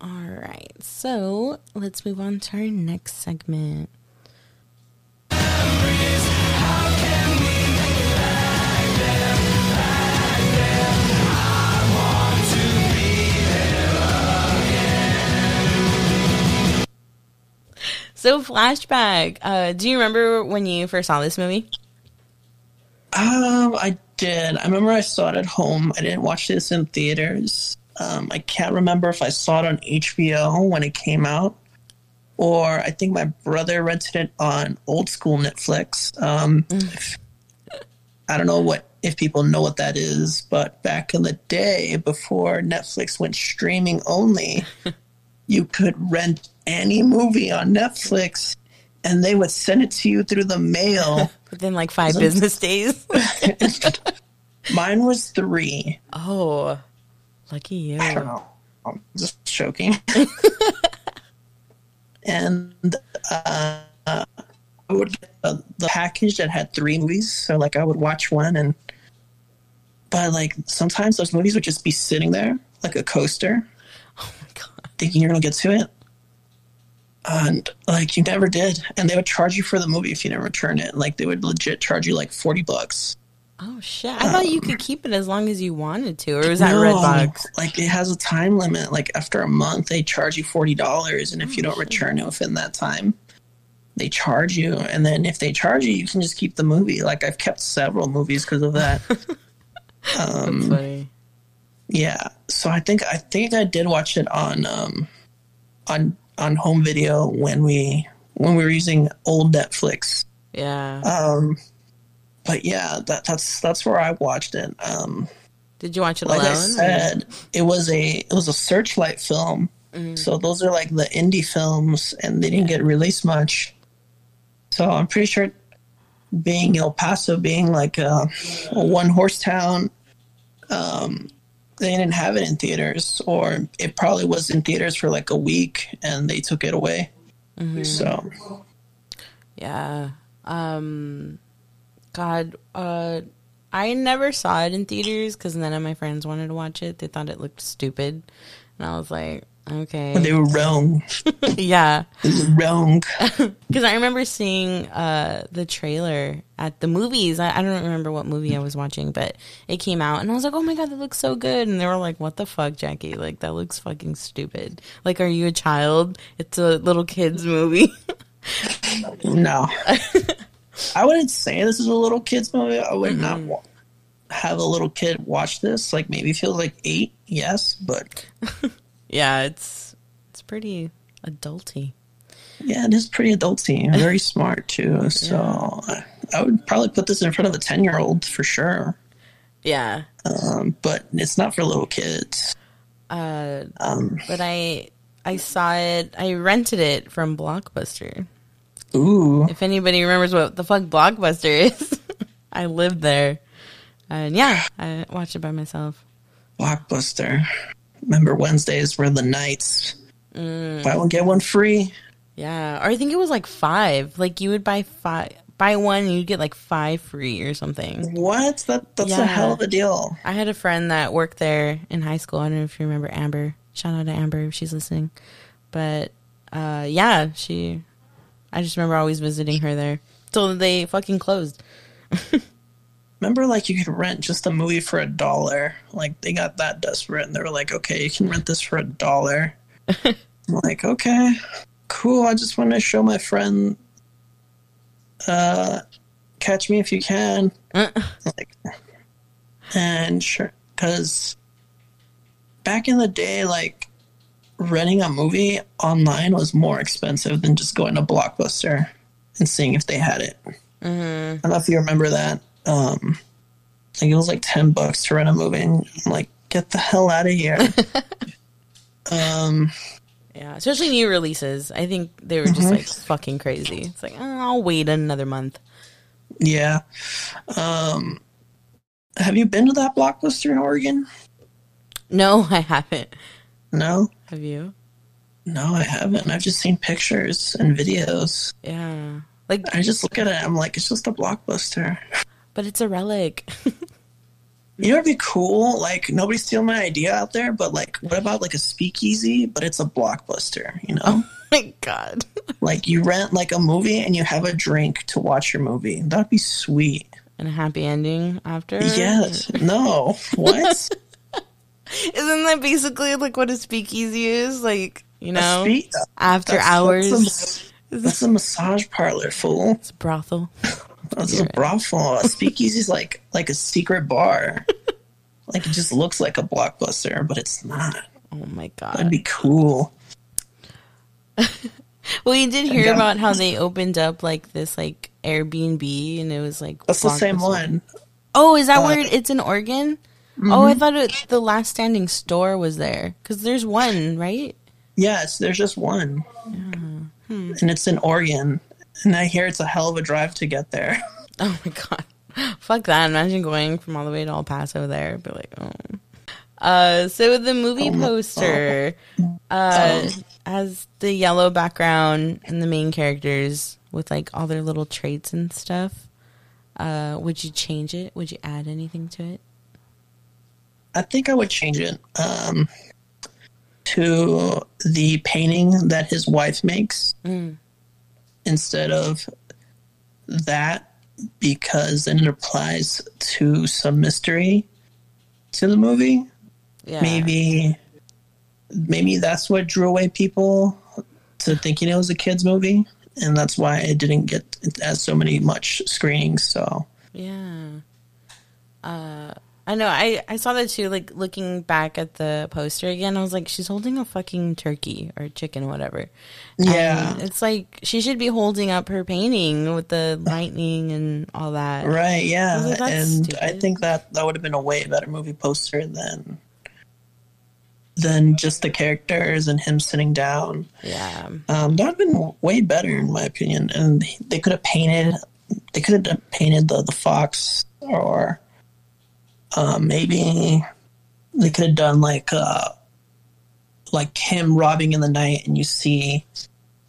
All right, so let's move on to our next segment. So flashback. Uh, do you remember when you first saw this movie? Um, I did. I remember I saw it at home. I didn't watch this in theaters. Um, I can't remember if I saw it on HBO when it came out, or I think my brother rented it on old school Netflix. Um, I don't know what if people know what that is, but back in the day, before Netflix went streaming only, you could rent any movie on Netflix, and they would send it to you through the mail. Within like five business days. Mine was three. oh, lucky you. I don't know. I'm just joking. and uh, I would get the, the package that had three movies. So, like, I would watch one, and but like sometimes those movies would just be sitting there like a coaster, Oh my god. thinking you're gonna get to it. And like you never did, and they would charge you for the movie if you didn't return it. Like they would legit charge you like forty bucks. Oh shit! I thought you could keep it as long as you wanted to, or was that No, Redbox? Like it has a time limit. Like after a month, they charge you forty dollars, and if you don't return it within that time, they charge you. And then if they charge you, you can just keep the movie. Like I've kept several movies because of that. um, That's funny. yeah. So I think I think I did watch it on um, on on home video when we when we were using old Netflix. Yeah. Um, but yeah, that that's that's where I watched it. Um, Did you watch it like alone? I said, it was a it was a searchlight film. So those are like the indie films, and they didn't get released much. So I'm pretty sure, being El Paso, being like a, a one horse town, um, they didn't have it in theaters, or it probably was in theaters for like a week, and they took it away. So Yeah. Um God, uh I never saw it in theaters cuz none of my friends wanted to watch it. They thought it looked stupid. And I was like, okay. they were wrong. yeah. They were wrong. Cuz I remember seeing uh the trailer at the movies. I, I don't remember what movie I was watching, but it came out and I was like, "Oh my god, that looks so good." And they were like, "What the fuck, Jackie? Like that looks fucking stupid. Like are you a child? It's a little kids movie." No. I wouldn't say this is a little kid's movie. I would not wa- have a little kid watch this. Like maybe feels like eight, yes, but yeah, it's it's pretty adulty. yeah, it is pretty adulty. Very smart too. So I, I would probably put this in front of a ten year old for sure. Yeah. Um, but it's not for little kids. Uh, Um, but I I saw it. I rented it from Blockbuster. Ooh, If anybody remembers what the fuck Blockbuster is, I lived there, and yeah, I watched it by myself. blockbuster. Remember Wednesdays were the nights. Buy one get one free. Yeah, or I think it was like five. Like you would buy five, buy one, and you'd get like five free or something. What? That that's Yeah. a hell of a deal. I had a friend that worked there in high school. I don't know if you remember Amber. Shout out to Amber if she's listening. But uh, yeah, she. I just remember always visiting her there till they fucking closed. Remember, like you could rent just a movie for a dollar. Like they got that desperate, and they were like, "Okay, you can rent this for a dollar." I'm like, okay, cool. I just want to show my friend, uh, "Catch Me If You Can." like, and sure, because back in the day, like renting a movie online was more expensive than just going to Blockbuster and seeing if they had it. I don't know if you remember that. Um, like it was like ten bucks to rent a movie, and I'm like, get the hell out of here. um, Yeah, especially new releases. I think they were just like fucking crazy. It's like, oh, I'll wait another month. yeah. Um, have you been to that Blockbuster in Oregon? No, I haven't. No, Have you? no, I haven't. I've just seen pictures and videos. Yeah. Like, I just look at it. I'm like, it's just a Blockbuster. but it's a relic. You know, it'd be cool. Like nobody's stealing my idea out there, but like, what about like a speakeasy, but it's a blockbuster? You know, oh my God. like you rent like a movie and you have a drink to watch your movie. That'd be sweet. And a happy ending after? Yes. No. What? Isn't that basically like what a speakeasy is? Like, you know, after that's- hours. That's a, that's a massage parlor, fool. it's a brothel. That's a brothel. A is like like a secret bar. like it just looks like a blockbuster, but it's not. Oh my god, That'd be cool. Well, you did hear about how they opened up like this like Airbnb and it was like. That's the same one. Oh, is that Uh, where it's in Oregon? Mm-hmm. Oh, I thought it, the last standing store was there because there's one, right? Yes, there's just one. Hmm. And it's in Oregon. And I hear it's a hell of a drive to get there. Oh my god, fuck that! Imagine going from all the way to El Paso there. Be like, oh. Uh, so the movie poster uh, has the yellow background and the main characters with like all their little traits and stuff. Uh, would you change it? Would you add anything to it? I think I would change it um, to the painting that his wife makes Mm. instead of that because then it applies to some mystery to the movie. Yeah, Maybe maybe that's what drew away people to thinking it was a kids movie and that's why it didn't get as so many much screenings so Yeah. Uh, I know. I, I saw that too. Like looking back at the poster again, I was like, she's holding a fucking turkey or chicken, whatever. yeah And it's like she should be holding up her painting with the lightning and all that. right yeah was like, and i think that that would have been a way better movie poster than than just the characters and him sitting down Yeah. um, that would have been way better in my opinion and they could have painted they could have painted the, the fox or um, maybe they could have done like uh, like him robbing in the night and you see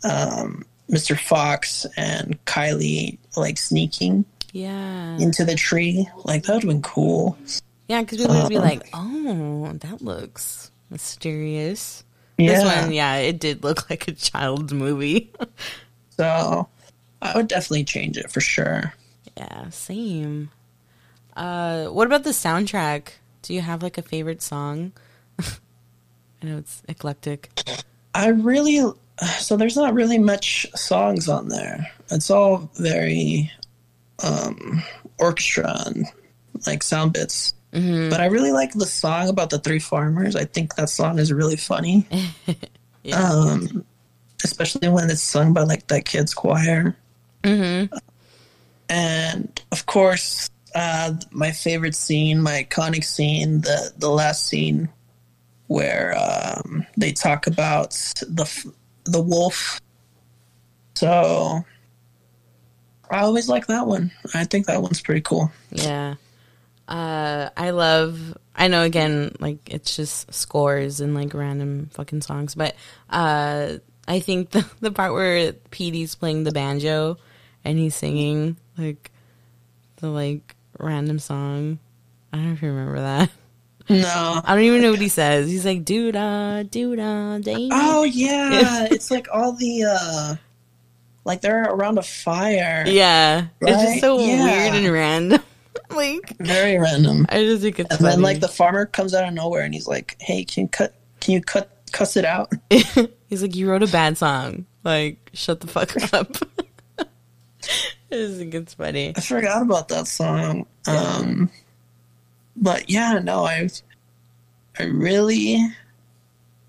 um, mr fox and kylie like sneaking Yeah. into the tree like that would have been cool Yeah, because people would be Uh, like, oh, that looks mysterious. yeah This one, yeah, it did look like a child's movie. so i would definitely change it for sure yeah, same. Uh, what about the soundtrack? Do you have like a favorite song? I know it's eclectic. I really so there's not really much songs on there. It's all very um orchestra and like sound bits. But I really like the song about the three farmers. I think that song is really funny. Yeah. Um especially when it's sung by like that kids choir. Mm-hmm. And of course, uh my favorite scene, my iconic scene, the the last scene where um, they talk about the the wolf. So I always like that one. I think that one's pretty cool. Yeah. Uh, I love. I know again, like it's just scores and like random fucking songs, but uh, I think the the part where Petey's playing the banjo and he's singing like the like random song. I don't know if you remember that. No. I don't even know what he says. He's like doo da doo da day. Oh yeah, it's like all the uh like they're around a fire. yeah, it's just so Yeah. weird and random. like Very random. I just think it's And funny. then like the farmer comes out of nowhere and he's like, "Hey, can you cut can you cut cuss it out?" He's like, you wrote a bad song. Like, shut the fuck up. I just think it's funny. I forgot about that song. Um, but yeah, no, I I really,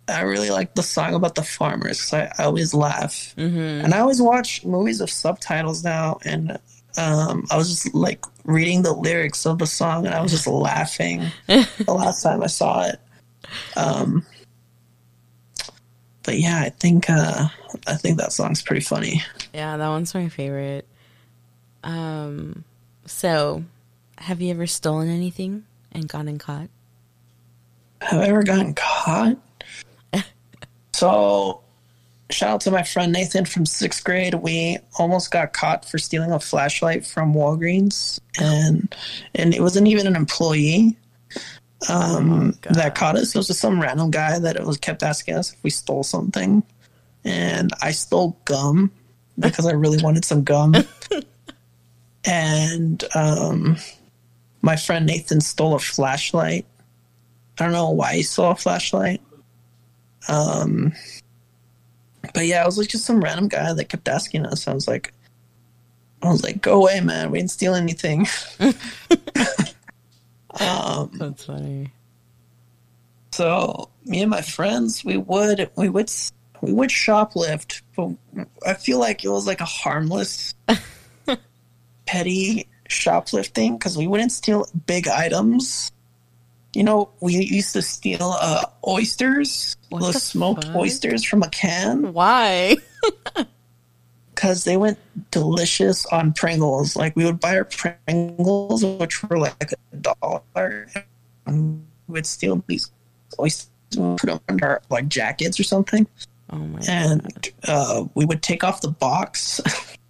I really like the song about the farmers 'cause I, I always laugh, mm-hmm. and I always watch movies with subtitles now, and um, I was just like reading the lyrics of the song, and I was just laughing the last time I saw it. Um, but yeah, I think uh, I think that song's pretty funny. Yeah, that one's my favorite. Um, so have you ever stolen anything and gotten caught? Have I ever gotten caught? so, shout out to my friend Nathan from sixth grade. We almost got caught for stealing a flashlight from Walgreens, and and it wasn't even an employee um, oh that caught us. It was just some random guy that was kept asking us if we stole something, and I stole gum because I really wanted some gum. and um, my friend Nathan stole a flashlight. I don't know why he stole a flashlight. Um, but yeah, I was like just some random guy that kept asking us. I was like, I was like, go away, man. We didn't steal anything. um, That's funny. So me and my friends, we would we would we would shoplift, but I feel like it was like a harmless, petty shoplifting because we wouldn't steal big items. You know, we used to steal uh, oysters, what those smoked fuck? oysters from a can. Why? Because they went delicious on Pringles. Like we would buy our Pringles, which were like a dollar, and we would steal these oysters and put them under our, like jackets or something. Oh my! And uh, we would take off the box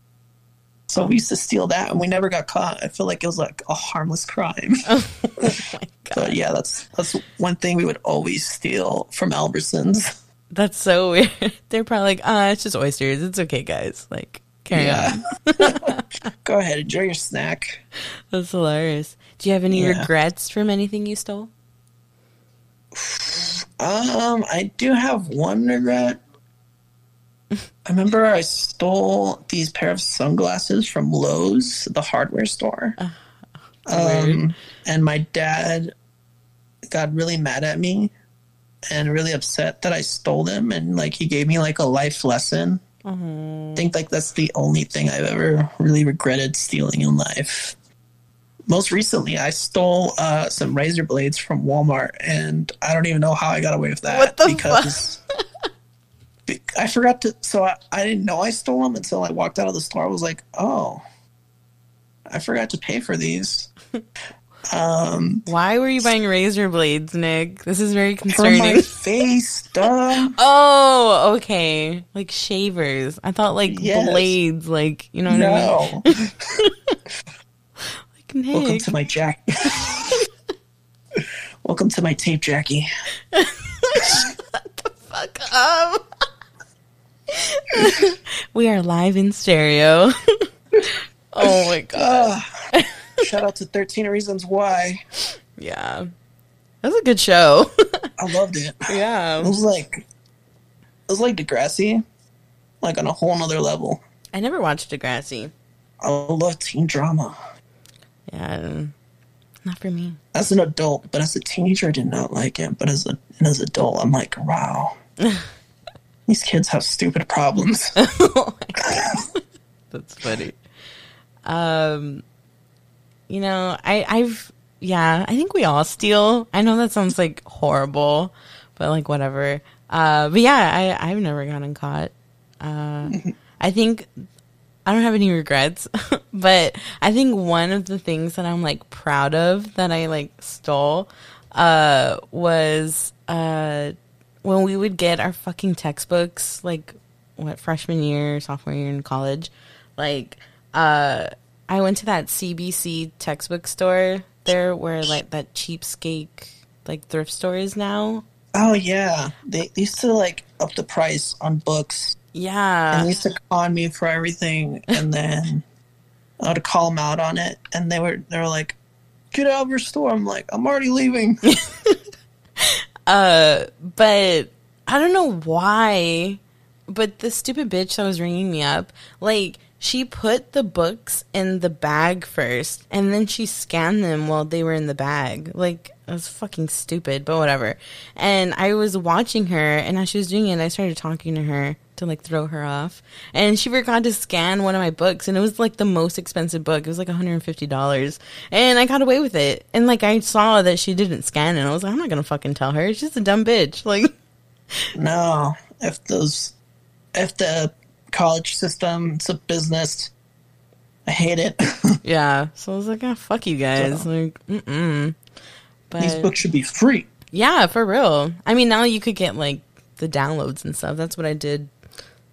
So we used to steal that, and we never got caught. I feel like it was like a harmless crime. oh my god! But yeah, that's that's one thing we would always steal from Albertsons. That's so weird. They're probably like, ah, it's just oysters. It's okay, guys. Like, carry yeah. on. Go ahead, enjoy your snack. That's hilarious. Do you have any yeah. regrets from anything you stole? Um, I do have one regret. I remember I stole these pair of sunglasses from Lowe's, the hardware store. Uh, um, and my dad got really mad at me and really upset that I stole them. And like he gave me like a life lesson. Uh-huh. I think like that's the only thing I've ever really regretted stealing in life. Most recently, I stole uh, some razor blades from Walmart, and I don't even know how I got away with that because I forgot to. So I, I didn't know I stole them until I walked out of the store. I was like, oh, I forgot to pay for these. Um, Why were you buying razor blades, Nick? This is very concerning. For my face, duh. oh, okay. Like shavers. I thought like yes. blades, like you know what no. I mean. like Nick. Welcome to my Jack. Welcome to my tape, Jackie. Shut the fuck up. we are live in stereo. oh my god. Uh, shout out to 13 Reasons Why. Yeah. That was a good show. I loved it. Yeah. It was like it was like Degrassi. Like on a whole nother level. I never watched Degrassi. I love teen drama. Yeah. Not for me. As an adult, but as a teenager I did not like it. But as a as an adult I'm like, wow. These kids have stupid problems. oh That's funny. Um, you know, I, I've, yeah, I think we all steal. I know that sounds like horrible, but like whatever. Uh, but yeah, I, I've never gotten caught. Uh, I think I don't have any regrets, but I think one of the things that I'm like proud of that I like stole, uh, was, uh, when we would get our fucking textbooks, like what freshman year, sophomore year in college, like uh, I went to that CBC textbook store there, where like that cheapskate like thrift store is now. Oh yeah, they used to like up the price on books. Yeah, and they used to con me for everything, and then I would call them out on it, and they were they were like, "Get out of your store!" I'm like, "I'm already leaving." Uh, but I don't know why, but the stupid bitch that was ringing me up, like, she put the books in the bag first and then she scanned them while they were in the bag. Like, it was fucking stupid, but whatever. And I was watching her and as she was doing it, I started talking to her to like throw her off. And she forgot to scan one of my books and it was like the most expensive book. It was like $150. And I got away with it. And like I saw that she didn't scan it. And I was like, I'm not going to fucking tell her. She's a dumb bitch. Like, No, if those, if the college system, it's a business. I hate it. yeah. So I was like, oh, fuck you guys. So- Like, mm-mm. But These books should be free. Yeah, for real. I mean, now you could get like the downloads and stuff. That's what I did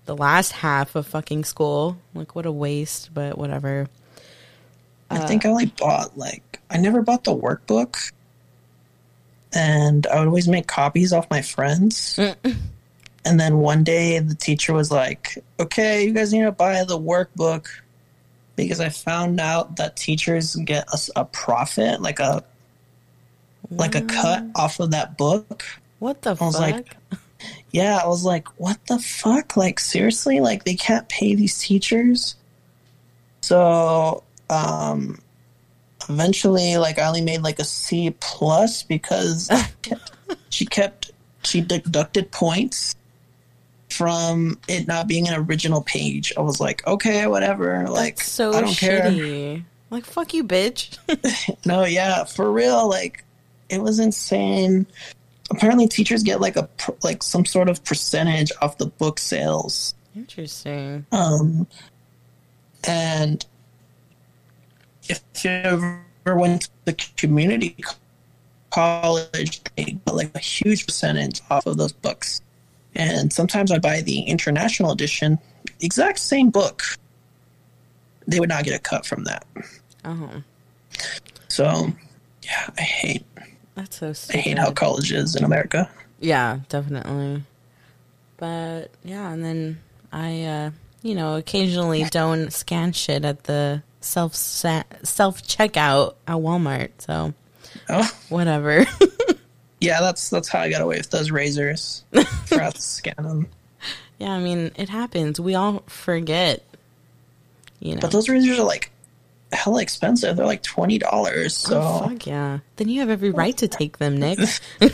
the last half of fucking school. Like, what a waste, but whatever. I think I only bought like I never bought the workbook, and I would always make copies off my friends. Mm. and then one day the teacher was like, "Okay, you guys need to buy the workbook," because I found out that teachers get a profit, like a like a cut off of that book. What the I was fuck? like- Yeah, I was like, "What the fuck? Like seriously? Like they can't pay these teachers?" So, um eventually like I only made like a C plus because kept- she kept she deducted points from it not being an original page. I was like, "Okay, whatever." Like That's so I don't care. shitty. Like, fuck you, bitch. No, yeah, for real. Like, it was insane. Apparently, teachers get like a like some sort of percentage off the book sales. Interesting. Um, and if you ever went to the community college, they got like a huge percentage off of those books. And sometimes I buy the international edition, exact same book. They would not get a cut from that. Oh, So, yeah, I hate that's so I hate how college is in America. Yeah, definitely. But yeah, and then I, uh, you know, occasionally don't scan shit at the self self checkout at Walmart. So Oh, whatever. yeah, that's that's how I got away with those razors. Forgot to scan them. yeah, I mean, it happens. We all forget. You know. But those razors are like hella expensive. They're like twenty dollars. Oh, so Oh, fuck yeah. Then you have every right to take them, Nick. I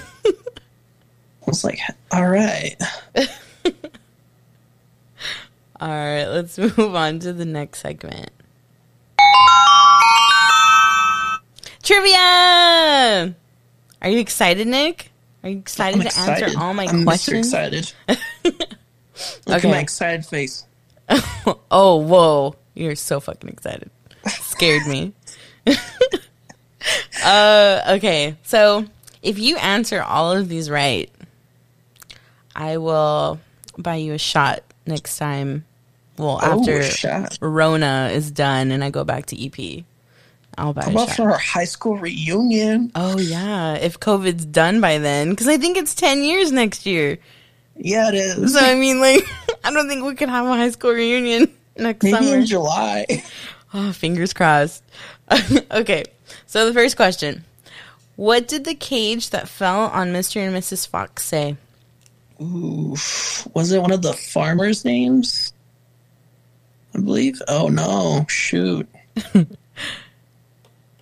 was like, all right. All right, let's move on to the next segment. Trivia! Are you excited, Nick? Are you excited I'm to answer all my I'm questions? excited. Look Okay. at my excited face. Oh, whoa. You're so fucking excited. Scared me. uh, okay, so if you answer all of these right, I will buy you a shot next time. Well, Oh, after. Rona is done and I go back to EP, I'll buy How about shot. for our high school reunion? oh yeah, if COVID's done by then, because I think it's ten years next year. Yeah, it is. So I mean, like, I don't think we could have a high school reunion next Maybe summer. in July. Oh, fingers crossed. okay, so the first question: What did the cage that fell on Mister and Mrs. Fox say? Ooh, was it one of the farmers' names? I believe. Oh no! Shoot,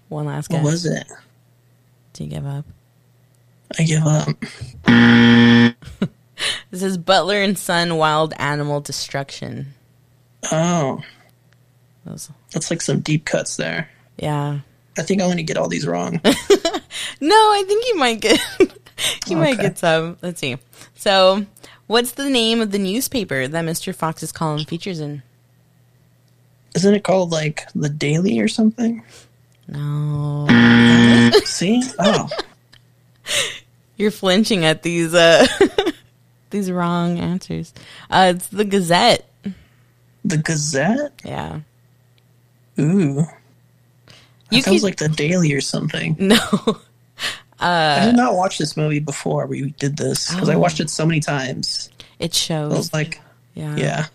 One last guess. what was it? Do you give up? I give up. This is Butler and Son Wild Animal Destruction. Oh, Those- that's like some deep cuts there. yeah. I think I'm gonna get all these wrong. No, I think you might get you might get some. Let's see. So, what's the name of the newspaper that Mr. Fox's column features in? Isn't it called like the Daily or something? No. See? Oh, You're flinching at these uh these wrong answers. Uh it's the Gazette. the Gazette. Yeah. Ooh, You that was could like the Daily or something. No. Uh, I did not watch this movie before we did this because I Oh. watched it so many times. It shows. I shows. was like, yeah. yeah,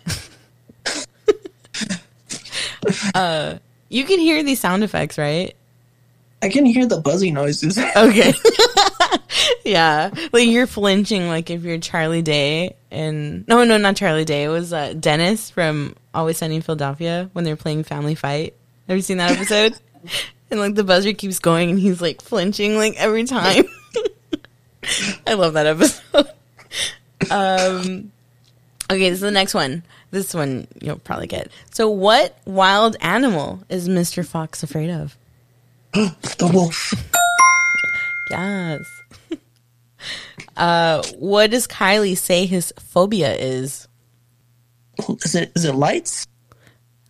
uh, You can hear these sound effects, right? I can hear the buzzy noises. Okay. Yeah, like you're flinching, like if you're Charlie Day and no, no, not Charlie Day. It was uh, Dennis from Always Sunny in Philadelphia when they're playing Family Fight. Have you seen that episode? and like the buzzer keeps going, and he's like flinching like every time. I love that episode. um, okay, this is the next one. This one you'll probably get. So, what wild animal is Mister Fox afraid of? The wolf. Yes. Uh, what does Kylie say his phobia is? Is it is it lights?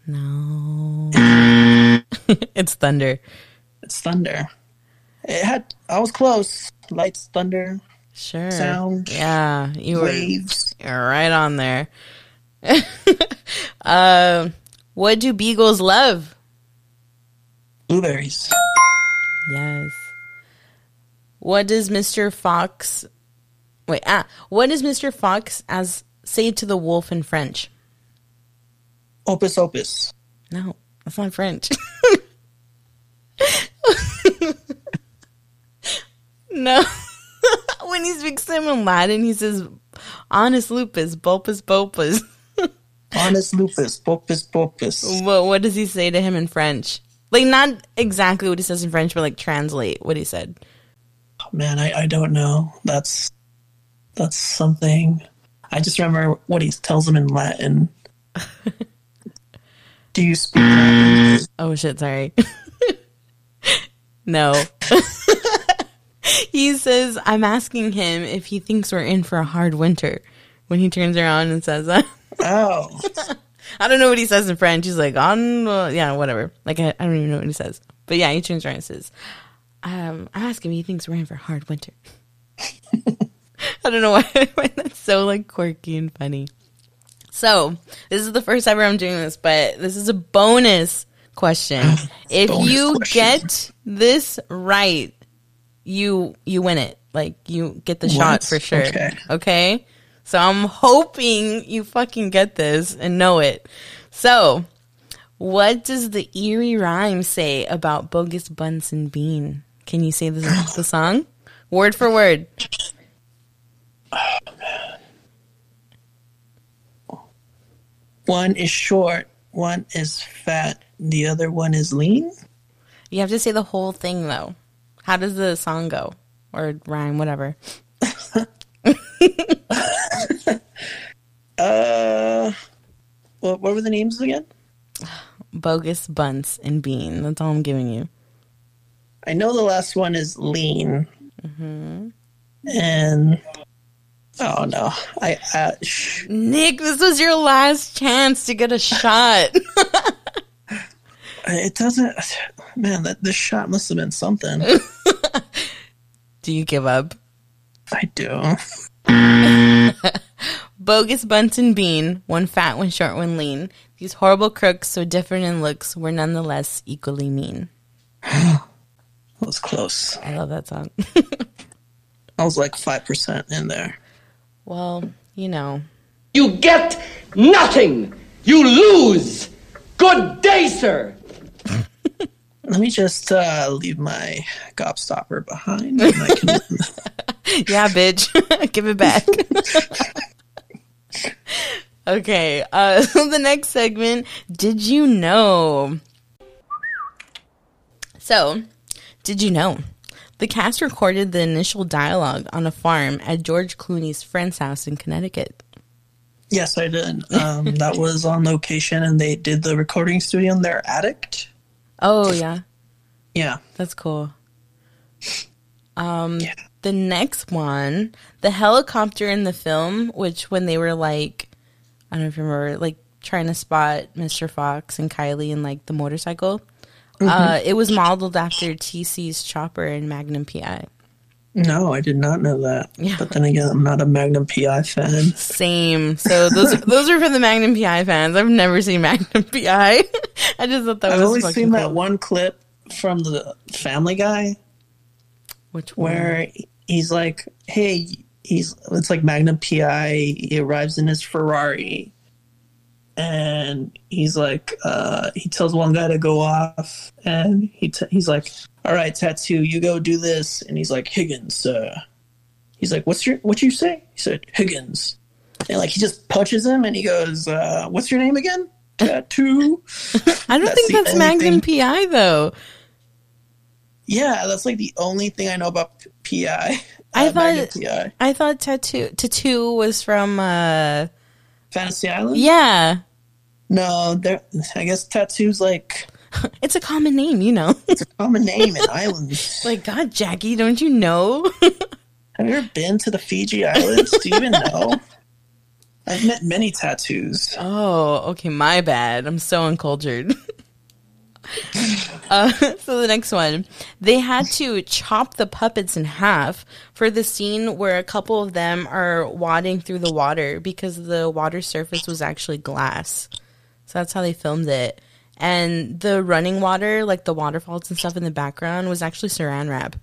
No. it's thunder. It's thunder. It had I was close. Lights, thunder, Sure. Sound. Yeah, you were waves. you're right on there. um, what do beagles love? Blueberries. Yes. What does Mr. Fox Wait, ah, what does Mr. Fox as say to the wolf in French? Opus opus. No, that's not French. no. when he speaks to him in Latin, he says, Canis lupus, Vulpes vulpes. Canis lupus. Popus popus. what, what does he say to him in French? Like, not exactly what he says in French, but like translate what he said. Oh, man, I, I don't know. That's that's something. I just remember what he tells him in Latin. Do you speak Latin? Oh shit, sorry. no. he says, I'm asking him if he thinks we're in for a hard winter when he turns around and says that. Oh, I don't know what he says in French. He's like, on, uh, yeah, whatever. Like, I, I don't even know what he says. But yeah, he turns around and says, um, I'm asking if he thinks we're in for a hard winter. I don't know why I find that so like quirky and funny. So, this is the first ever I'm doing this, but this is a bonus question. if Bonus you question. get this right, you you win it. Like you get the shot for sure. Okay. okay? So I'm hoping you fucking get this and know it. So, what does the eerie rhyme say about Boggis Bunsen Bean? Can you say the, the song? Word for word. one is short, one is fat, the other one is lean. You have to say the whole thing though. How does the song go? Or rhyme, whatever. Uh, what, what were the names again? Boggis Bunce and Bean. That's all I'm giving you. I know the last one is lean, Mm-hmm. and oh no, I uh, sh- Nick, this was your last chance to get a shot. it doesn't. Man, that this shot must have been something. Do you give up? I do. Boggis Bunsen Bean, one fat, one short, one lean. These horrible crooks, so different in looks, were nonetheless equally mean. That was close. I love that song. I was like five percent in there. well, you know. You get nothing. You lose. Good day, sir. Let me just uh, leave my gobstopper behind. And I can, Yeah, bitch. Give it back. okay, uh, so the next segment, did you know? So, did you know? The cast recorded the initial dialogue on a farm at George Clooney's friend's house in Connecticut. yes, I did. Um, that was on location, and they did the recording studio in their attic. Oh, yeah. Yeah. That's cool. Um, the next one, the helicopter in the film, which when they were like, I don't know if you remember, like trying to spot Mr. Fox and Kylie and like the motorcycle. Uh, it was modeled after TC's chopper in Magnum PI. No, I did not know that. Yeah. But then again, I'm not a Magnum PI fan. Same. So those those are for the Magnum PI fans. I've never seen Magnum PI. I just thought that I've was only fucking seen that one clip from the Family Guy Which one? where he's like, "Hey, he's it's like Magnum PI. He arrives in his Ferrari, and he's like, uh, he tells one guy to go off, and he t- he's like, "All right, tattoo, you go do this," and he's like, "Higgins, sir," he's like, "What's your what you say?" He said, "Higgins," and like he just punches him, and he goes, uh, "What's your name again?" Tattoo. I don't That's think that's Magnum PI though. Yeah, that's like the only thing I know about PI. I uh, Magnum thought- PI. I thought tattoo tattoo was from uh Fantasy Island. yeah. No, there. I guess tattoo's like It's a common name, you know. it's a common name in islands. like God, Jackie, don't you know? Have you ever been to the Fiji Islands? Do you even know? I've met many tattoos. oh, okay, my bad. I'm so uncultured. uh, so the next one, they had to chop the puppets in half for the scene where a couple of them are wading through the water because the water surface was actually glass. So that's how they filmed it. And the running water, like the waterfalls and stuff in the background, was actually saran wrap.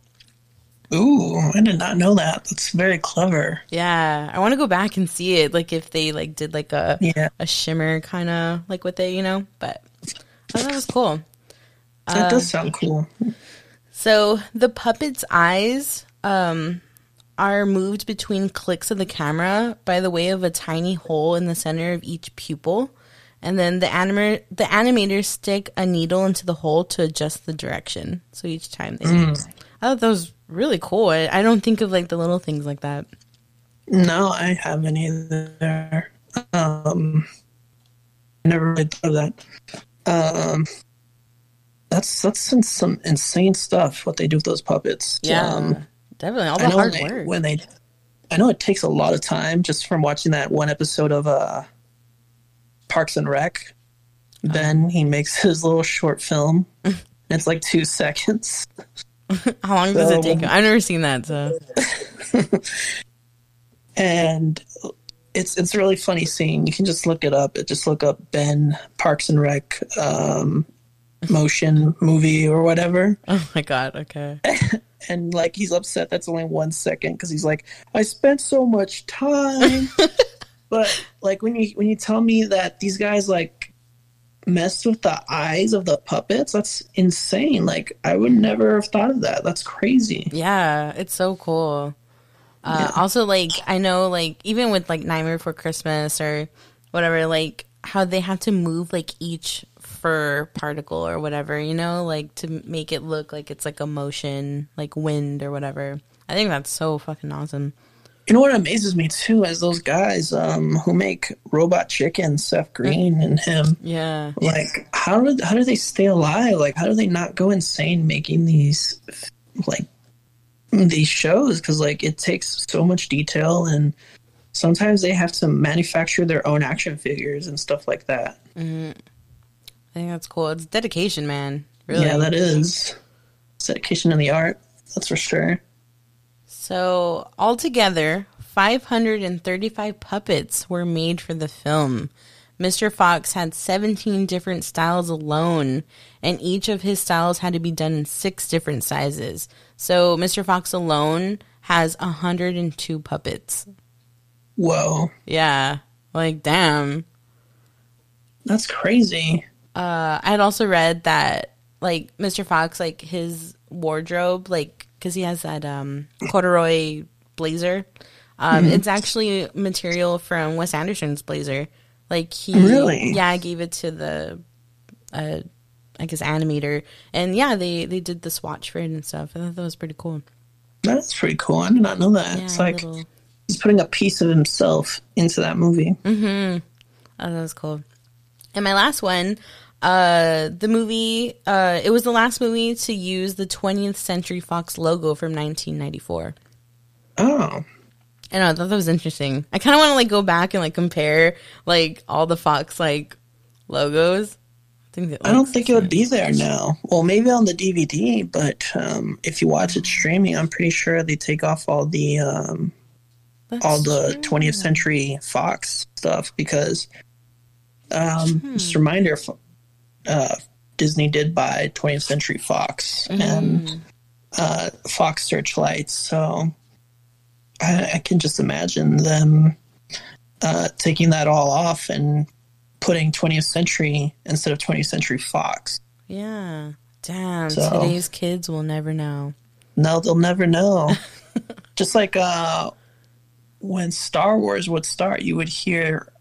Ooh, I did not know that. That's very clever. Yeah, I want to go back and see it, like if they like did like a Yeah. a shimmer kind of like with it, you know. But I thought that was cool. That does sound cool. So the puppet's eyes um, are moved between clicks of the camera by the way of a tiny hole in the center of each pupil, and then the animator the animators stick a needle into the hole to adjust the direction. So each time they, I thought that was really cool. I, I don't think of like the little things like that. No, I haven't either. Um, never really thought of that. Um, that's that's some, some insane stuff. What they do with those puppets. Um, definitely all the hard when they, work. when they, I know it takes a lot of time just from watching that one episode of uh, Parks and Rec. Ben he makes his little short film. it's like two seconds. How long does it take? I've never seen that. So and it's it's a really funny scene. You can just look it up. Just look up Ben Parks and Rec um, motion movie or whatever, oh my god. Okay. and like he's upset that's only one second because he's like, I spent so much time. but like when you when you tell me that these guys like messed with the eyes of the puppets, that's insane. Like I would never have thought of that. That's crazy. Yeah, it's so cool. Uh, Also, like I know, like even with like Nightmare Before Christmas or whatever, like how they have to move like each fur particle or whatever, you know, like to make it look like it's like a motion, like wind or whatever. I think that's so fucking awesome. You know what amazes me too is those guys um, who make Robot Chicken, Seth Green and him. Yeah, Like, how do how do they stay alive? Like, how do they not go insane making these like these shows? Because like it takes so much detail, and sometimes they have to manufacture their own action figures and stuff like that. I think that's cool. It's dedication, man. Really. Yeah, that is it's dedication in the art. That's for sure. So, altogether, 535 puppets were made for the film. Mr. Fox had 17 different styles alone, and each of his styles had to be done in six different sizes. So, Mr. Fox alone has 102 puppets. Whoa, Yeah, like, damn. that's crazy. Uh, I had also read that, like, Mr. Fox, like, his wardrobe, like, because he has that um, corduroy blazer. Um, It's actually material from Wes Anderson's blazer. Like he, Really? yeah, I gave it to the, uh, I guess animator, and yeah, they they did the swatch for it and stuff. I thought that was pretty cool. That's pretty cool. I did not know that. Yeah, it's like little, he's putting a piece of himself into that movie. Mm-hmm. Oh, that was cool. And my last one, uh, the movie, uh, it was the last movie to use the 20th Century Fox logo from 1994. Oh, I know, I thought that was interesting. I kind of want to like go back and like compare like all the Fox like logos. I think I don't think it would be there now. Well, maybe on the DVD, but um, if you watch it streaming, I'm pretty sure they take off all the um, all the true. 20th Century Fox stuff because um, Hmm. just a reminder, uh, Disney did buy 20th Century Fox Mm-hmm. and uh, Fox Searchlights, so I, I can just imagine them uh, taking that all off and putting 20th Century instead of 20th Century Fox. Yeah. Damn. So- Today's kids will never know. No, they'll never know. just like uh, when Star Wars would start, you would hear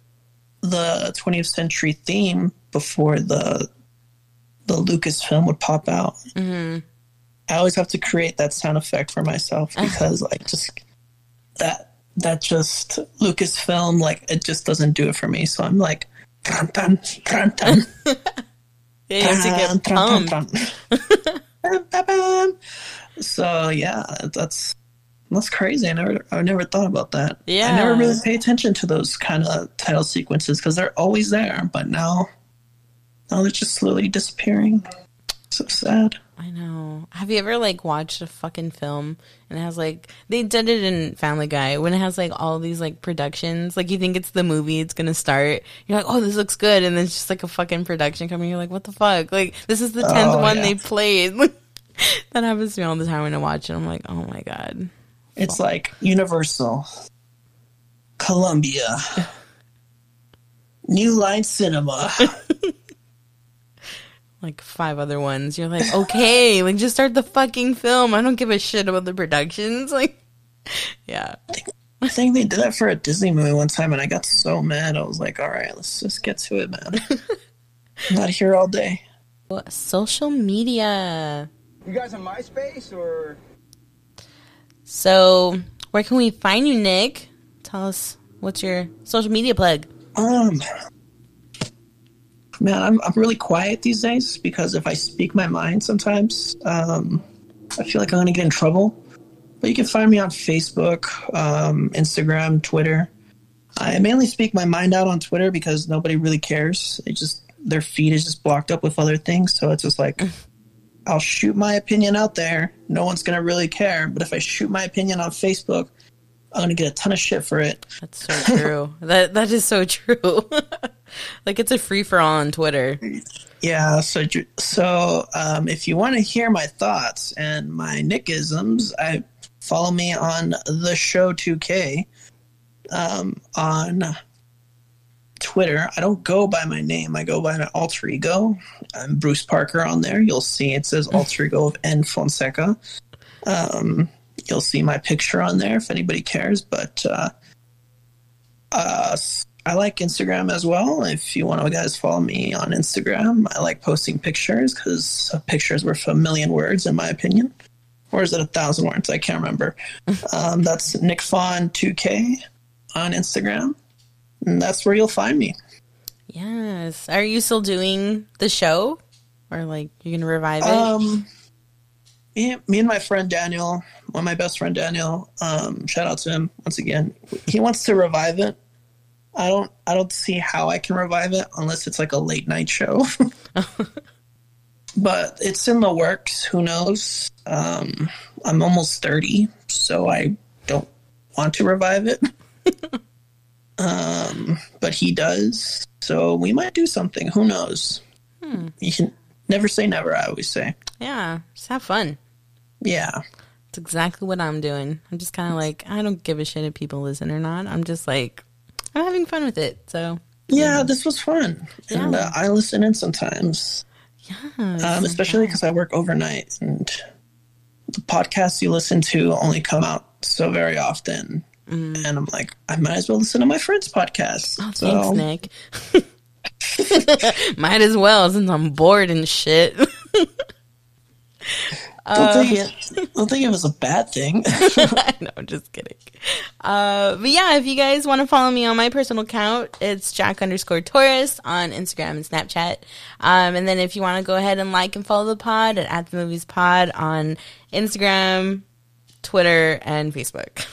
the 20th century theme before the the Lucasfilm would pop out. Mm-hmm. I always have to create that sound effect for myself because like just that that just Lucasfilm like it just doesn't do it for me. So I'm like dun, dun, dun, dun. You have to get pumped. so yeah, that's that's crazy. I never I never thought about that. Yeah, I never really pay attention to those kind of title sequences because they're always there, but now now they're just slowly disappearing. So sad. I know. Have you ever like watched a fucking film and it has like they did it in Family Guy when it has like all these like productions. Like you think it's the movie it's gonna start. You're like, oh, this looks good, and then it's just like a fucking production coming. You're like, what the fuck? Like this is the tenth Oh, one yeah. they played. that happens to me all the time when I watch it. I'm like, oh my god. It's like Universal, Columbia, New Line Cinema. Like five other ones. You're like, okay, like just start the fucking film. I don't give a shit about the productions. Like, yeah. I think they did that for a Disney movie one time, and I got so mad. I was like, "All right, let's just get to it, man. I'm not here all day." Social media. You guys on MySpace or? So, where can we find you, Nick? Tell us what's your social media plug. Um, man, I'm I'm really quiet these days because if I speak my mind, sometimes um, I feel like I'm gonna get in trouble. But you can find me on Facebook, um, Instagram, Twitter. I mainly speak my mind out on Twitter because nobody really cares. They just their feed is just blocked up with other things, so it's just like I'll shoot my opinion out there. No one's gonna really care. But if I shoot my opinion on Facebook, I'm gonna get a ton of shit for it. That's so true. that that is so true. like it's a free for all on Twitter. Yeah, so so um, if you want to hear my thoughts and my Nickisms, I follow me on the show 2K um, on Twitter. I don't go by my name; I go by my alter ego. I'm Bruce Parker on there. You'll see it says alter ego of N Fonseca. Um, you'll see my picture on there if anybody cares. But uh, uh, I like Instagram as well. If you want to guys follow me on Instagram, I like posting pictures because pictures worth a million words, in my opinion. Or is it a thousand words? I can't remember. um, that's NickFawn2K on Instagram. And that's where you'll find me. Yes. Are you still doing the show, or like you're gonna revive it? Um, me, me and my friend Daniel, one of my best friend Daniel, um, shout out to him once again. He wants to revive it. I don't, I don't see how I can revive it unless it's like a late night show. but it's in the works. Who knows? Um, I'm almost thirty, so I don't want to revive it. um, but he does, so we might do something. Who knows? You can never say never. I always say. yeah. Just have fun. Yeah. It's exactly what I'm doing. I'm just kind of like I don't give a shit if people listen or not. I'm just like I'm having fun with it. So Yeah, this was fun. And Yeah. uh, I listen in sometimes, yeah, um, especially because I work overnight. And the podcasts you listen to only come out so very often. And I'm like, I might as well listen to my friend's podcast. Oh, so, thanks, Nick. Might as well since I'm bored and shit. don't, think it, don't think it was a bad thing. no, I'm just kidding. Uh, but yeah, if you guys want to follow me on my personal account, it's Jack underscore Taurus on Instagram and Snapchat. Um, and then if you want to go ahead and like and follow the pod at, at the movies pod on Instagram, Twitter, and Facebook.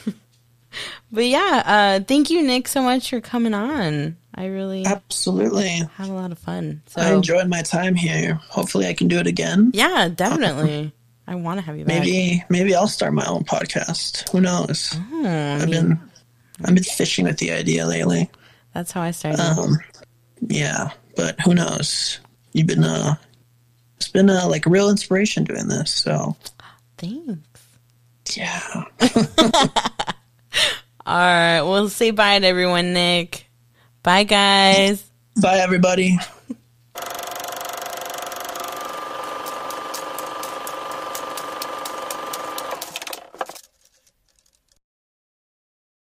But yeah, uh, thank you, Nick, so much for coming on. I really Absolutely. had a lot of fun. So I enjoyed my time here. Hopefully, I can do it again. yeah, definitely. I want to have you back. Maybe, maybe I'll start my own podcast. Who knows? I I've been, I've been fishing with the idea lately. that's how I started. Um, yeah, but who knows? You've been uh, it's been uh, like a real inspiration doing this. So Thanks. yeah, All right. We'll say bye to everyone, Nick. Bye, guys. bye everybody.